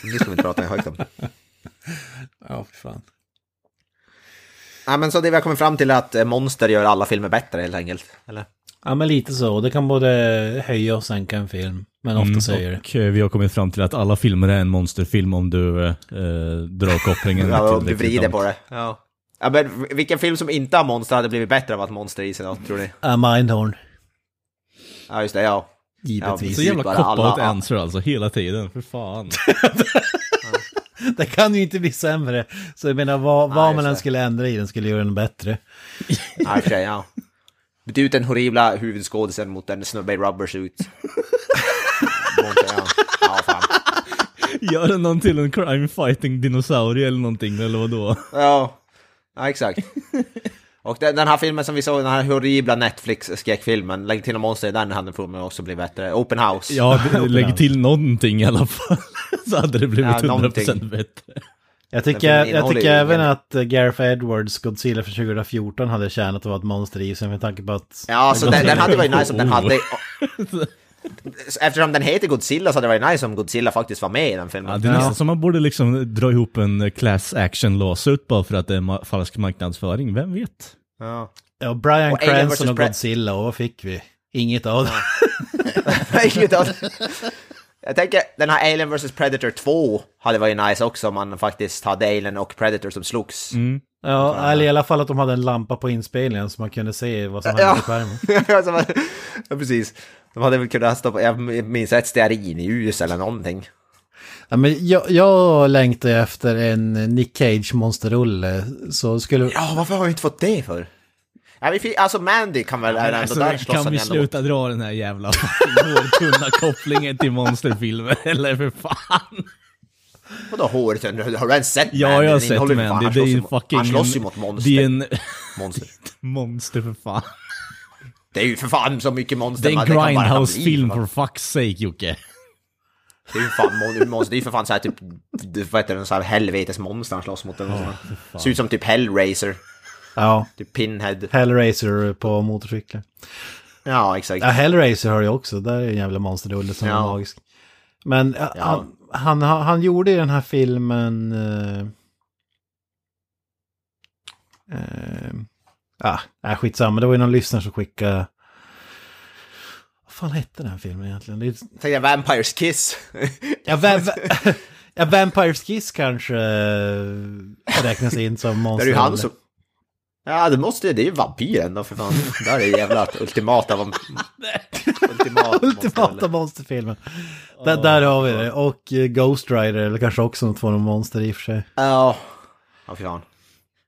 Nu ska vi inte prata högt om. Ja, för fan. Nej, men så det vi har kommit fram till är att eh, Monster gör alla filmer bättre helt enkelt. Eller? Ja, men lite så. Det kan både höja och sänka en film. Men ofta Mm, säger och eh, vi har kommit fram till att alla filmer är en monsterfilm om du eh, drar kopplingen Ja, om du vrider på det. Ja. ja, men vilken film som inte har monster hade blivit bättre av att monster i sig då, tror ni? Ja, Mindhorn. Ja, just det, ja. Givetvis. Så jävla cop-out alla- answer alltså, hela tiden. För fan. Det kan ju inte bli sämre. Så jag menar, vad, Nej, vad man än skulle ändra i den skulle göra den bättre. Ja, sig, ja. Byt ut den horribla huvudskådisen mot en snubbe i rubber ja. fan. Gör den någon till en crime fighting dinosaurie eller någonting, eller vadå? Ja, ja exakt. Och den, den här filmen som vi såg, den här horribla Netflix-skräckfilmen, lägg till en monster i den hade förmodligen också blivit bättre. Open House. Ja, lägg till någonting i alla fall. Så hade det blivit Ja, 100% någonting. bättre. Jag filmen tycker, jag tycker även att Gareth Edwards Godzilla från 2014 hade tjänat att vara ett monster i sig med tanke på att... Ja, så den, den hade varit nice om den Oh. hade... Eftersom den heter Godzilla så hade det varit nice om Godzilla faktiskt var med i den filmen. Ja, det är nästan som man borde liksom dra ihop en eh, class action lawsuit bara för att det är ma- falsk marknadsföring, vem vet? Ja. Ja, Brian Och Cranston och Godzilla, och vad fick vi? Inget av det. Inget av- Jag tänker, den här Alien vs Predator 2 hade varit nice också om man faktiskt hade Alien och Predator som slogs. Ja, eller i alla fall att de hade en lampa på inspelningen så man kunde se vad som hände Ja. på skärmen. Ja, precis. De hade väl kunnat stoppa, jag minns ett stearinljus eller någonting. Ja, men jag, jag längtar efter en Nick Cage monsterrulle. Så skulle... Ja, varför har vi inte fått det för? Ja, vi fick, alltså Mandy kan väl, är ändå Alltså, där slåss kan vi ändå sluta dra den här jävla hårtunna kopplingen till monsterfilmer, eller för fan? Vadå håret? Har du ens sett Ja, Man? jag har sett innehåller ju man. fan- Det, är ju fucking... Han slåss ju mot monster. Det är en monster. monster för fan. Det är ju för fan så mycket monster. Det är en Grindhouse-film för fuck's sake Jocke. Det är ju fan mon- monster. Det är ju för fan såhär typ, vad heter det, så här helvetesmonster han slåss mot. Oh, Ser ut som typ Hellraiser. Ja, Typ Pinhead. Hellraiser på motorcyklar. Ja, exakt. Ja, Hellraiser har jag också. Där är en jävla monsterrulle som Ja. är magisk. Men ja, Ja. Han, han, han gjorde i den här filmen... Uh, uh, ja, nej, skitsamma. Det var ju någon lyssnare som skickade... Vad fan hette den här filmen egentligen? Det är, Tänkte jag Vampires Kiss. ja, va, ja, Vampires Kiss kanske eh, räknas in som Det är monster. ju han som... Ja, det måste det är ju vampyren då för fan. Där är det jävla ultimata vamp... Ultimat Ultimata monsterfilmen. Där, där har vi det. Och eh, Ghost Rider, eller kanske också något form av monster i och för sig. Ja. Ja, fy fan.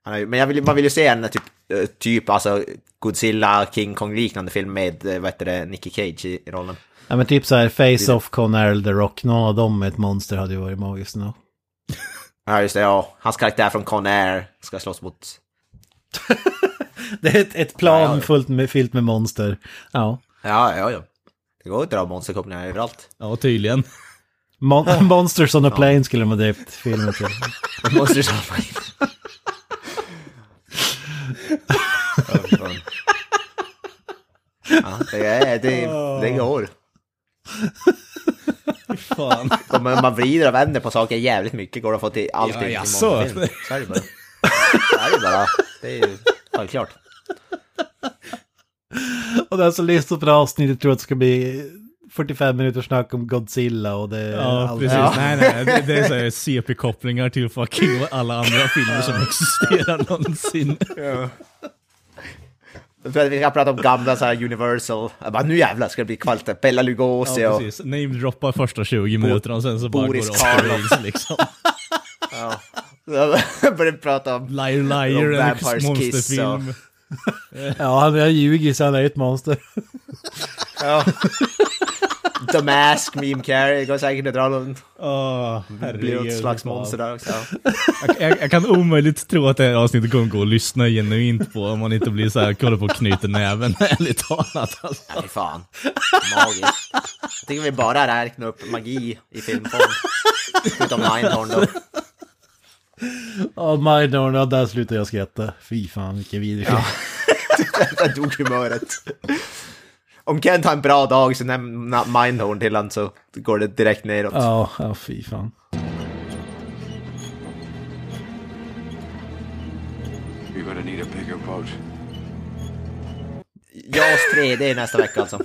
Är Men jag vill, man vill ju se en typ, eh, typ alltså Godzilla, King Kong liknande film med, eh, vad heter det, Nicky Cage i, rollen. Ja men typ så här Face-Off, Conair, The Rock, någon av dem med ett monster hade ju varit magiskt nog. Ja, just det, ja. Hans karaktär från Con Air ska slåss mot... Det är ett, ett plan Ja, ja. fullt med, fyllt med monster. Ja. Ja, ja, ja. Det går att dra monsterkopplingar överallt. Ja, tydligen. Mon- Monsters on a plane skulle ha döpt filmen till. Monsters on a plane. Ja, det, är, det, det går. Fan. Om man vrider och vänder på saker jävligt mycket går det att få till allting Ja, i jaså? Så är det bara. Så är det bara. Det är ju självklart. Och den som lyssnar på det här avsnittet tror att det ska bli 45 minuters snack om Godzilla och det Ja, allt. precis. Nej, nej, det, det är så här CP-kopplingar till fucking alla andra filmer som existerar någonsin. Att vi ska prata om gamla så här Universal. Jag bara, nu jävlar ska det bli kvalitet. Bella Lugosi Ja, och... precis. Name-droppa första 20 minuterna och sen så bara Boris går det off liksom. Jag började prata om... Liar Liar, Och en monsterfilm. Ja, han har ljugit så han är ett monster. Ja. The Mask, Meme Carry, går säkert att dra någon... Åh, Blir något slags monster där också. Jag, jag, jag kan omöjligt tro att det här avsnittet kommer gå att lyssna genuint på om man inte blir så här, kollar på och knyter näven, ärligt talat alltså. Nej, fan. Magiskt. Jag tycker vi bara räknar upp magi i filmform. Utom Mindhorn då. Ja, Mindhorn, ja, där slutar jag skratta. Fy fan, vilken vidrig film. Där dog humöret. Om Kent har en bra dag så nämn Mindhorn till han så går det direkt neråt. Ja, ja, fy fan. You're gonna need a bigger boat. Jaws 3D nästa vecka alltså.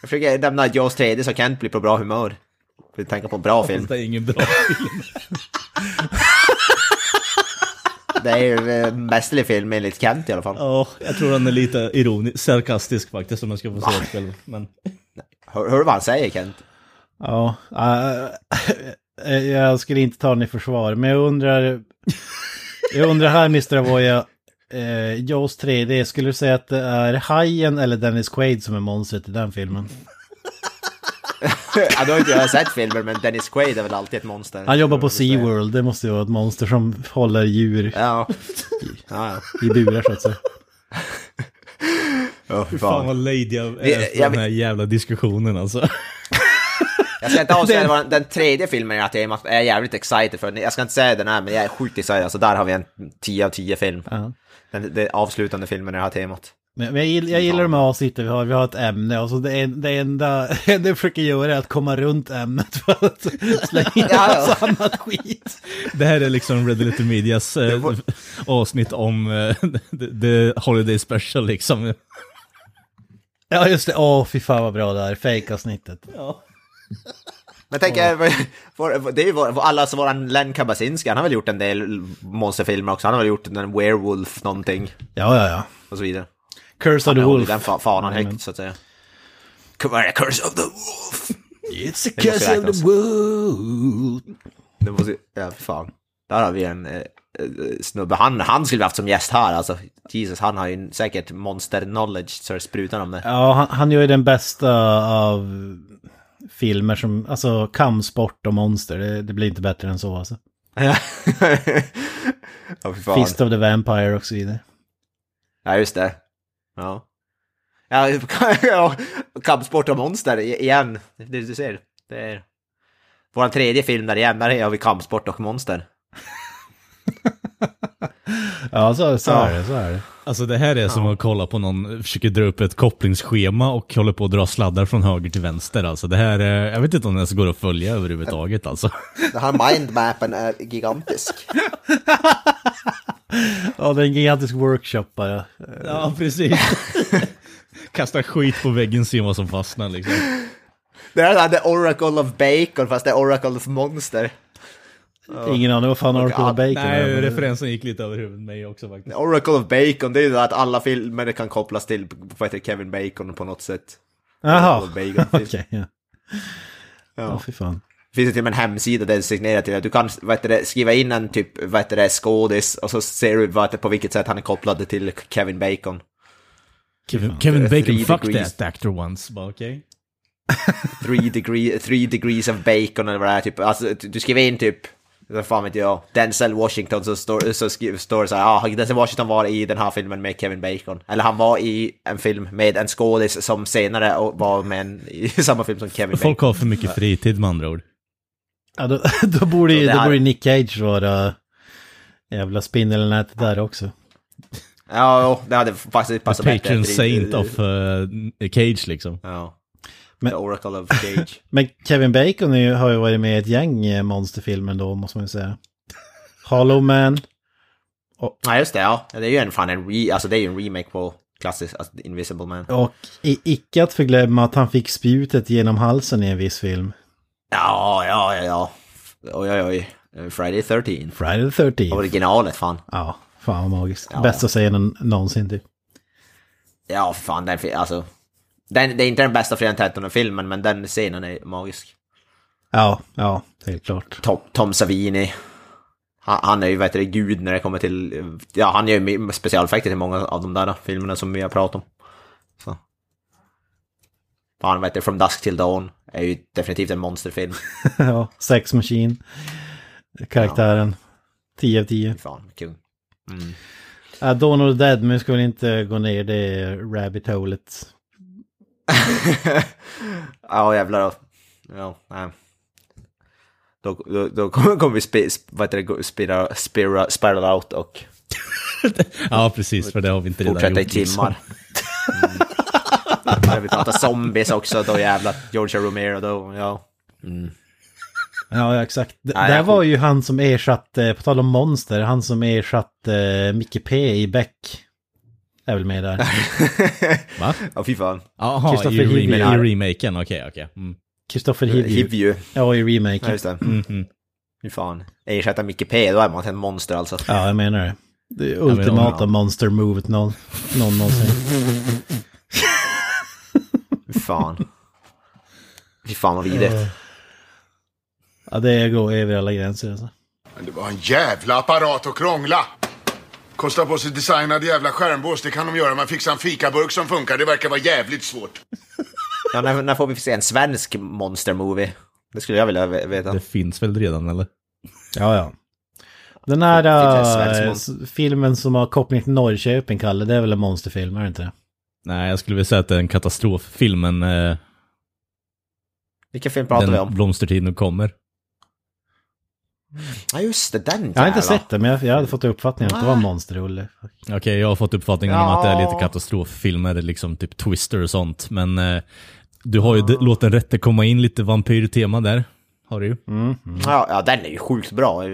Jag försöker nämna Jaws 3D så Kent blir på bra humör. För att tänka på en bra film. Det är ingen bra film. Det är ju en mästerlig film enligt Kent i alla fall. Ja, jag tror han är lite ironisk, sarkastisk faktiskt om jag ska få se det själv. Men Hör, hör du vad han säger Kent? Ja, äh, jag skulle inte ta den i försvar, men jag undrar... Jag undrar här, Mr. Avoya, eh, Jaws 3D, skulle du säga att det är Hajen eller Dennis Quaid som är monstret i den filmen? Ja, då har inte jag sett filmer men Dennis Quaid är väl alltid ett monster. Han jobbar på SeaWorld, det måste ju vara ett monster som håller djur Ja. Ja, ja. i burar så att säga. Oh, fy fan fan. vad lady jag är Det- för jag den här jävla diskussionen alltså. Jag ska inte avslöja vad den tredje filmen jag har temat är jag jävligt excited för. Jag ska inte säga den här men jag är sjukt excited. Alltså där har vi en 10 av 10 film. Ja. Den, den avslutande filmen jag har temat. Men jag, gill- jag gillar de här avsnitten vi har, vi har ett ämne och så det, är, det enda det jag försöker göra är att komma runt ämnet för att slänga in Ja, ja. annat skit. Det här är liksom Red Little Medias eh, avsnitt om eh, the, the Holiday Special liksom. Ja just det, åh fy fan vad bra det är, fake-avsnittet. Men tänk, oh. det är ju vår, allas våran Len Kabasinski, han har väl gjort en del monsterfilmer också. Han har väl gjort en Werewolf någonting Ja, ja, ja. och så vidare. Curse of the Wolf. den fa fanan Jajamän. högt så att säga. Curse of the wolf! It's måste curse of the wolf. Det måste, ja, fan. Där har vi en eh, eh, snubbe. Han, han skulle vi haft som gäst här alltså. Jesus, han har ju säkert monster knowledge så det sprutar om det. Ja, han, han gör ju den bästa av filmer som, alltså kampsport och monster, det, det blir inte bättre än så alltså. ja, fan. Fist of the Vampire och så vidare. Ja, just det. Ja. Ja, kampsport och monster igen. Det du ser. Det är vår tredje film där igen, där har vi kampsport och monster. Ja, så, så Ja. är det, så är det. Alltså det här är som att kolla på någon, försöker dra upp ett kopplingsschema och håller på att dra sladdar från höger till vänster alltså. Det här är, jag vet inte om det ens går att följa överhuvudtaget alltså. Den här mindmappen är gigantisk. Ja, det är en gigantisk workshop bara. Ja, precis. Kasta skit på väggen, se vad som fastnar liksom. Det är the Oracle of Bacon fast det är Oracle of Monster. Ingen aning vad fan Oracle ja, of Bacon är. Nej, men- referensen gick lite över huvudet mig också faktiskt. Oracle of Bacon, det är ju att alla filmer kan kopplas till vad heter Kevin Bacon på något sätt. Jaha, Oracle of Bacon. okej. ja. Ja, fy fan. Det finns ju till och med en hemsida där det är signerat till att du kan vad heter det, skriva in en typ vad heter det, skådis och så ser du vad heter, på vilket sätt han är kopplad till Kevin Bacon. Kevin, Kevin Bacon Three fucked degrees. that actor once, okej. Three, degree, three degrees of bacon eller vad det är, typ. Alltså, du skriver in typ, vad fan vet jag, Denzel Washington så står, så står det så här, ah, Denzel Washington var i den här filmen med Kevin Bacon. Eller han var i en film med en skådis som senare var med en, i samma film som Kevin Folk Bacon. har för mycket fritid med andra ord. Ja, då, då, borde, ju- då här- borde Nick Cage vara jävla spindelnätet där också. Ja, det hade faktiskt passat bättre. Patron saint of uh, Cage liksom. Ja. Men- The Oracle of Cage. Men Kevin Bacon är, ju- har ju varit med i ett gäng eh, monsterfilmer då, måste man ju säga. Hollow Man. Ja, just det, ja. Det är ju en fan en, re, alltså det är ju en remake på klassisk, alltså Invisible Man. Och i, icke att förglömma att han fick spjutet genom halsen i en viss film. Ja, ja, ja, ja. Oj, oj, oj. Friday 13. Friday the 13 Originalet, fan. Ja, fan vad magiskt. Ja. Bästa scenen någonsin typ. Ja, fan, den, alltså. Den, det är inte den bästa Fredag den 13 filmen, men den scenen är magisk. Ja, ja, helt klart. Tom, Tom Savini. Han, han är ju, vet du, gud när det kommer till, ja, han gör ju specialeffekter till många av de där filmerna som vi har pratat om. Så. Han vet du, From Dusk Till Dawn är ju definitivt en monsterfilm. ja, Sex Machine. Karaktären. 10 av 10. Fy Fan, kung. Mm. Ja, Dawn of the Dead, men vi ska väl inte gå ner det rabbit holet. ja, jävlar. Ja, nej. Då, då, då kommer vi sp, vad heter det, spira, spira, spiral out och Ja, precis, för det har vi inte redan fortsätta i gjort. liksom. timmar. Mm. När vi pratar zombies också, då jävlar. George Romero, då, ja. Ja, ja, exakt. Det Nej, där var ju han som ersatte, på tal om monster, han som ersatte Micke P i Beck. Är väl med där. Va? Ja, fy fan. Jaha, i, rem- Hivju. i remaken, okej, okej. Mm. Kristoffer Hivju. Hivju. Ja, i Ja, remaken. just det. Mhm. Fy fan. Ersätta Micke P, då är man ett monster alltså. Ja, jag menar det. Det är men ultimata ja. monster movet någon, någon någonsin. Fan. Fy fan vad vidrigt. Ja, det går över alla gränser alltså. Men det var en jävla apparat att krångla. Kostar på sig designad jävla skärmbås, det kan de göra. Man fixar en fikaburk som funkar, det verkar vara jävligt svårt. Ja, när, när får vi se en svensk monstermovie? Det skulle jag vilja ve- veta. Det finns väl redan, eller? Ja, ja. Den här äh, filmen som har koppling till Norrköping, Kalle, det är väl en monsterfilm, är det inte det? Nej, jag skulle vilja säga att det är en katastroffilm, men eh, Vilken film pratar vi den om? blomstertid nu kommer. Ja, just det, den Jag har inte jävla. sett det, men jag, jag hade fått uppfattningen att det var en monsterrulle. Okej, jag har fått uppfattningen om att det är lite Ja. katastroffilmer, liksom typ Twister och sånt, men eh, du har ju låt den rätte komma in lite vampyrtema där, har du ju. Ja, ja, den är ju sjukt bra. Det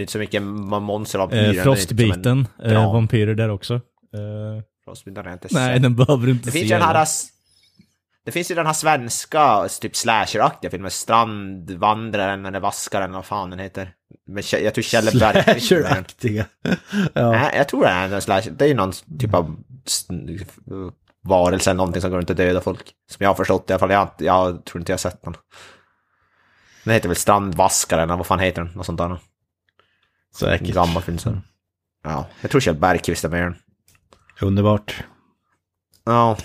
är inte så mycket ma- monster av Eh, Frostbiten, eh, vampyrer där också. Eh, Frostbiten har jag inte nej, sett. den behöver du inte Det se. finns den här... Det finns ju den här svenska, typ slasheraktiga filmen, Strandvandraren eller Vaskaren, vad fan den heter. Men jag tror Kjelle Bergqvist. Slasher-aktiga. ja. Nej, jag tror det är en slasher. Det är ju någon typ av varelse någonting som går runt och dödar folk. Som jag har förstått i alla fall. Jag, jag tror inte jag har sett den. Den heter väl Strandvaskaren, vad fan heter den? Något sånt där. En Säkert. gammal film. Så. Ja, jag tror Kjell Bergqvist är med den. Underbart. Ja.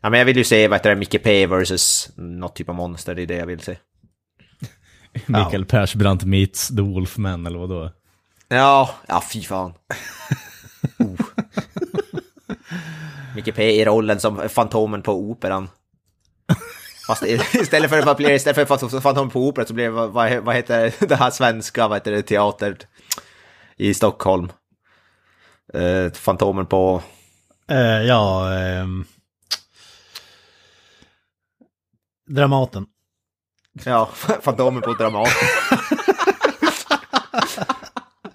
Ja, men jag vill ju se vad heter det, Micke P versus något typ av monster, det är det jag vill se. Mikael Persbrandt meets The Wolfman eller vadå? Ja, ja fy fan. oh. Micke P i rollen som Fantomen på Operan. Fast istället för att bli istället för Fant- Fantomen på Operan så blev vad, vad, heter det här svenska, vad heter det, teater i Stockholm? Eh, Fantomen på... Eh, ja, ehm, Dramaten. Ja, Fantomen på Dramaten.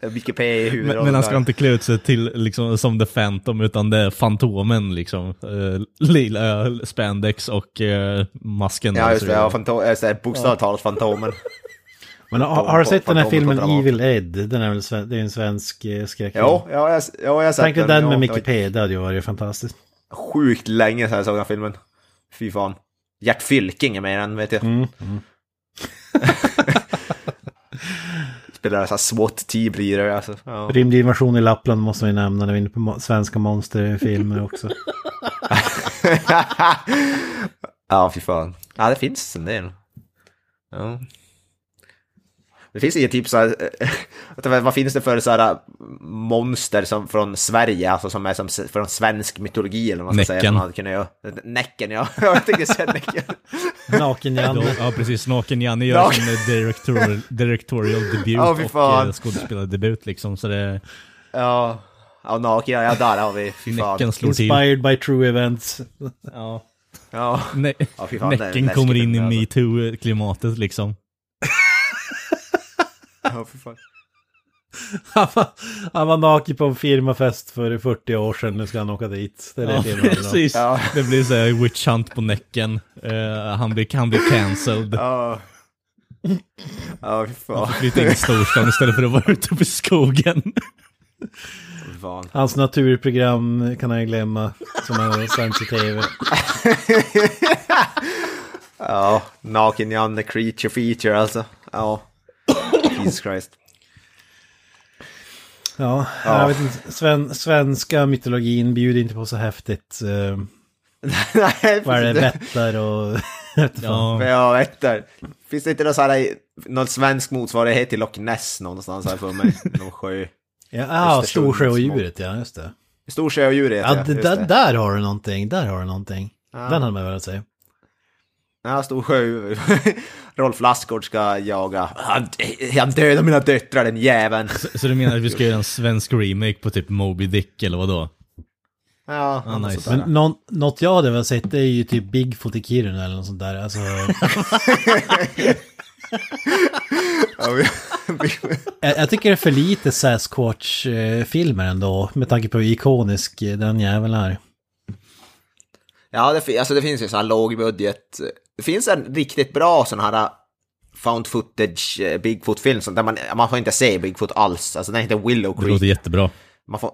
Micke P i Men, huvudrollen. men han ska inte klä ut sig till liksom som The Phantom utan det är Fantomen liksom. Uh, lila spandex och eh, masken. Ja, just så det. Ja, här, bokstavligt talat Fantomen. Men har, har du sett den här filmen. Evil Ed? Den är väl sven- det är en svensk eh, skräckfilm. Ja, jag, ja, jag har sett Tänk dig den ja, med det Micke P, det hade ju varit fantastiskt. Sjukt länge sedan jag såg den filmen. Fy fan. Gert Fylking är med i den, vet jag. Mm. Spelar så i det, alltså. Ja. Rymdig invasion i Lappland måste vi nämna när vi är inne på svenska monsterfilmer också. ja, fy fan. Ja, det finns en del. Ja. Det finns inget typ så här, eh, vad finns det för så här monster som från Sverige, alltså som är som från svensk mytologi eller vad man ska säga. Näcken. Man hade kunnat göra. Näcken, ja. Jag tänkte säga Näcken. Naken-Janne. Ja, precis. Naken-Janne gör Ja. sin eh, director, directorial debut fy och eh, skådespelardebut liksom. Så det, Ja, ja naken, ja där har vi, fy fan. Näcken slår till. Inspired by true events. Ja. Ja, Ne Ja, fan, Näcken kommer in i alltså. metoo-klimatet liksom. Ja fy fan. Han var, han var naken på en firmafest för 40 år sedan, nu ska han åka dit. Det är det Ja, om. precis. Ja. Det blir så här witch hunt på Näcken. Eh, han, blir, han blir cancelled. Ja. Ja, fy fan. Flytta in i storstan istället för att vara ute i skogen. Fan. Hans naturprogram kan jag glömma, som är sänds i tv. Ja, naken Janne creature feature alltså. Ja. Jesus Christ. Ja, Ja. jag vet inte. Sven, svenska mytologin bjuder inte på så häftigt. Nej, vad är det? Vättar och... Ja, jag vet inte. Finns det inte någon, så här, någon svensk motsvarighet till Loch Ness någonstans här för mig? Någon sjö. Ja, ah, Storsjöodjuret, ja just det. Storsjöodjur heter Ja, det, just där, det. där har du någonting, där har du någonting. Den hade man velat säga. Ja, Storsjö. Rolf Lassgård ska jaga. Han, han dödar mina döttrar, den jäveln. så, så du menar att vi ska göra en svensk remake på typ Moby Dick eller vadå? Ja, Ah, något nice. Men någon, något jag hade velat sett det är ju typ Bigfoot i Kiruna eller något sånt där. Alltså, jag, jag tycker det är för lite Sasquatch-filmer ändå. Med tanke på hur ikonisk den jäveln är. Ja, det, alltså det finns ju så här lågbudget. Det finns en riktigt bra sån här uh, found footage eh, Bigfoot-film där man, man får inte se Bigfoot alls. Alltså den heter Willow Det Creek. låter jättebra. Man får...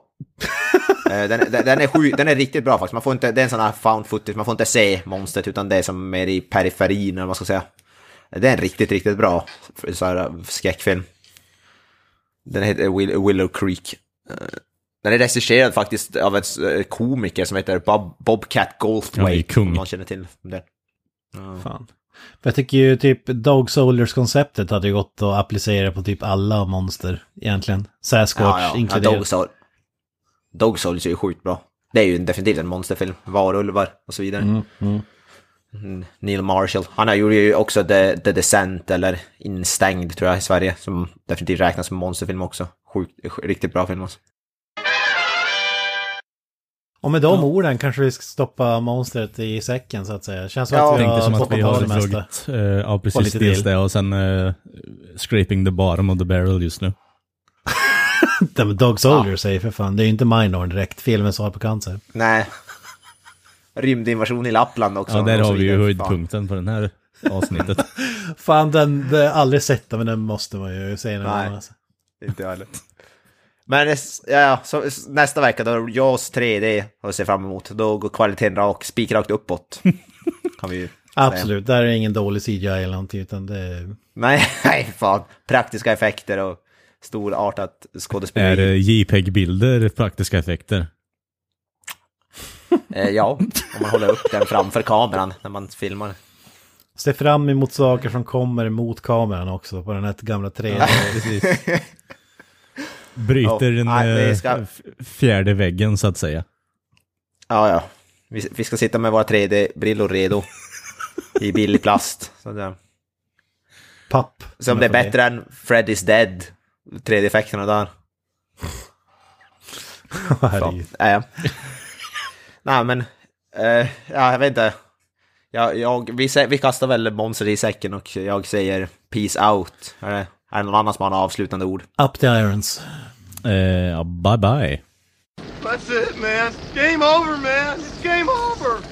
Eh, den, den, den, är sju, den är riktigt bra faktiskt. Man får inte, det är en sån här found footage, man får inte se monstret utan det är som mer i periferin eller vad man ska säga. Det är en riktigt, riktigt bra så här, skräckfilm. Den heter Will, Willow Creek. Den är regisserad faktiskt av en komiker som heter Bob, Bobcat Ja, det Goldthwait. är kung. Om någon känner till det. Fan. För jag tycker ju typ Dog Soldiers-konceptet hade ju gått att applicera på typ alla monster egentligen. Sasquatch Ja, ja. ja inkluderat. Dog, Soul. Dog Souls är ju sjukt bra. Det är ju definitivt en monsterfilm. Varulvar och så vidare. Mm, mm. Mm, Neil Marshall. Han gjort ju också The, The Descent eller Instängd tror jag i Sverige. Som definitivt räknas som monsterfilm också. Sjukt, riktigt bra film alltså. Och med de orden kanske vi ska stoppa monstret i säcken så att säga. Känns som Ja, att vi Tänkte som har att vi har dragit, eh, ja precis, dels det och sen uh, scraping the bottom of the barrel just nu. Men Dog Soldiers säger för fan, det är ju inte Minor direkt, filmen svar på cancer. Nej. Rymdinvasion i Lappland också. Ja, där har vi ju höjdpunkten på den här avsnittet. Fan, den, den har jag aldrig sett den, men den måste man ju någon Nej. Alltså. Inte jag heller. Men ja, så, nästa vecka då Jaws 3D har jag ser fram emot. Då går kvaliteten rak, spikrakt uppåt. Kan vi ju. Absolut, där är ingen dålig CGI eller någonting, utan det är... Nej, nej, fan. Praktiska effekter och storartat är skådespeleri. eh, JPEG-bilder praktiska effekter? Eh, ja, om man håller upp den framför kameran när man filmar. Se fram emot saker som kommer mot kameran också på den här gamla 3D. Bryter Ja, den nej, eh, ska- fjärde väggen så att säga. Ja, ja. Vi, vi ska sitta med våra 3D-brillor redo. I billig plast. Så det, Papp. så om det är bättre än Freddy's Dead, 3D-effekterna där. Så, Herregud. äh. Nej, men... Eh, ja, jag vet inte. Jag, jag, vi, vi kastar väl monster i säcken och jag säger peace out. Är det, är det någon annan som har några avslutande ord? Up the irons. Eh, ja, bye bye. That's it, man. Game over, man. It's game over.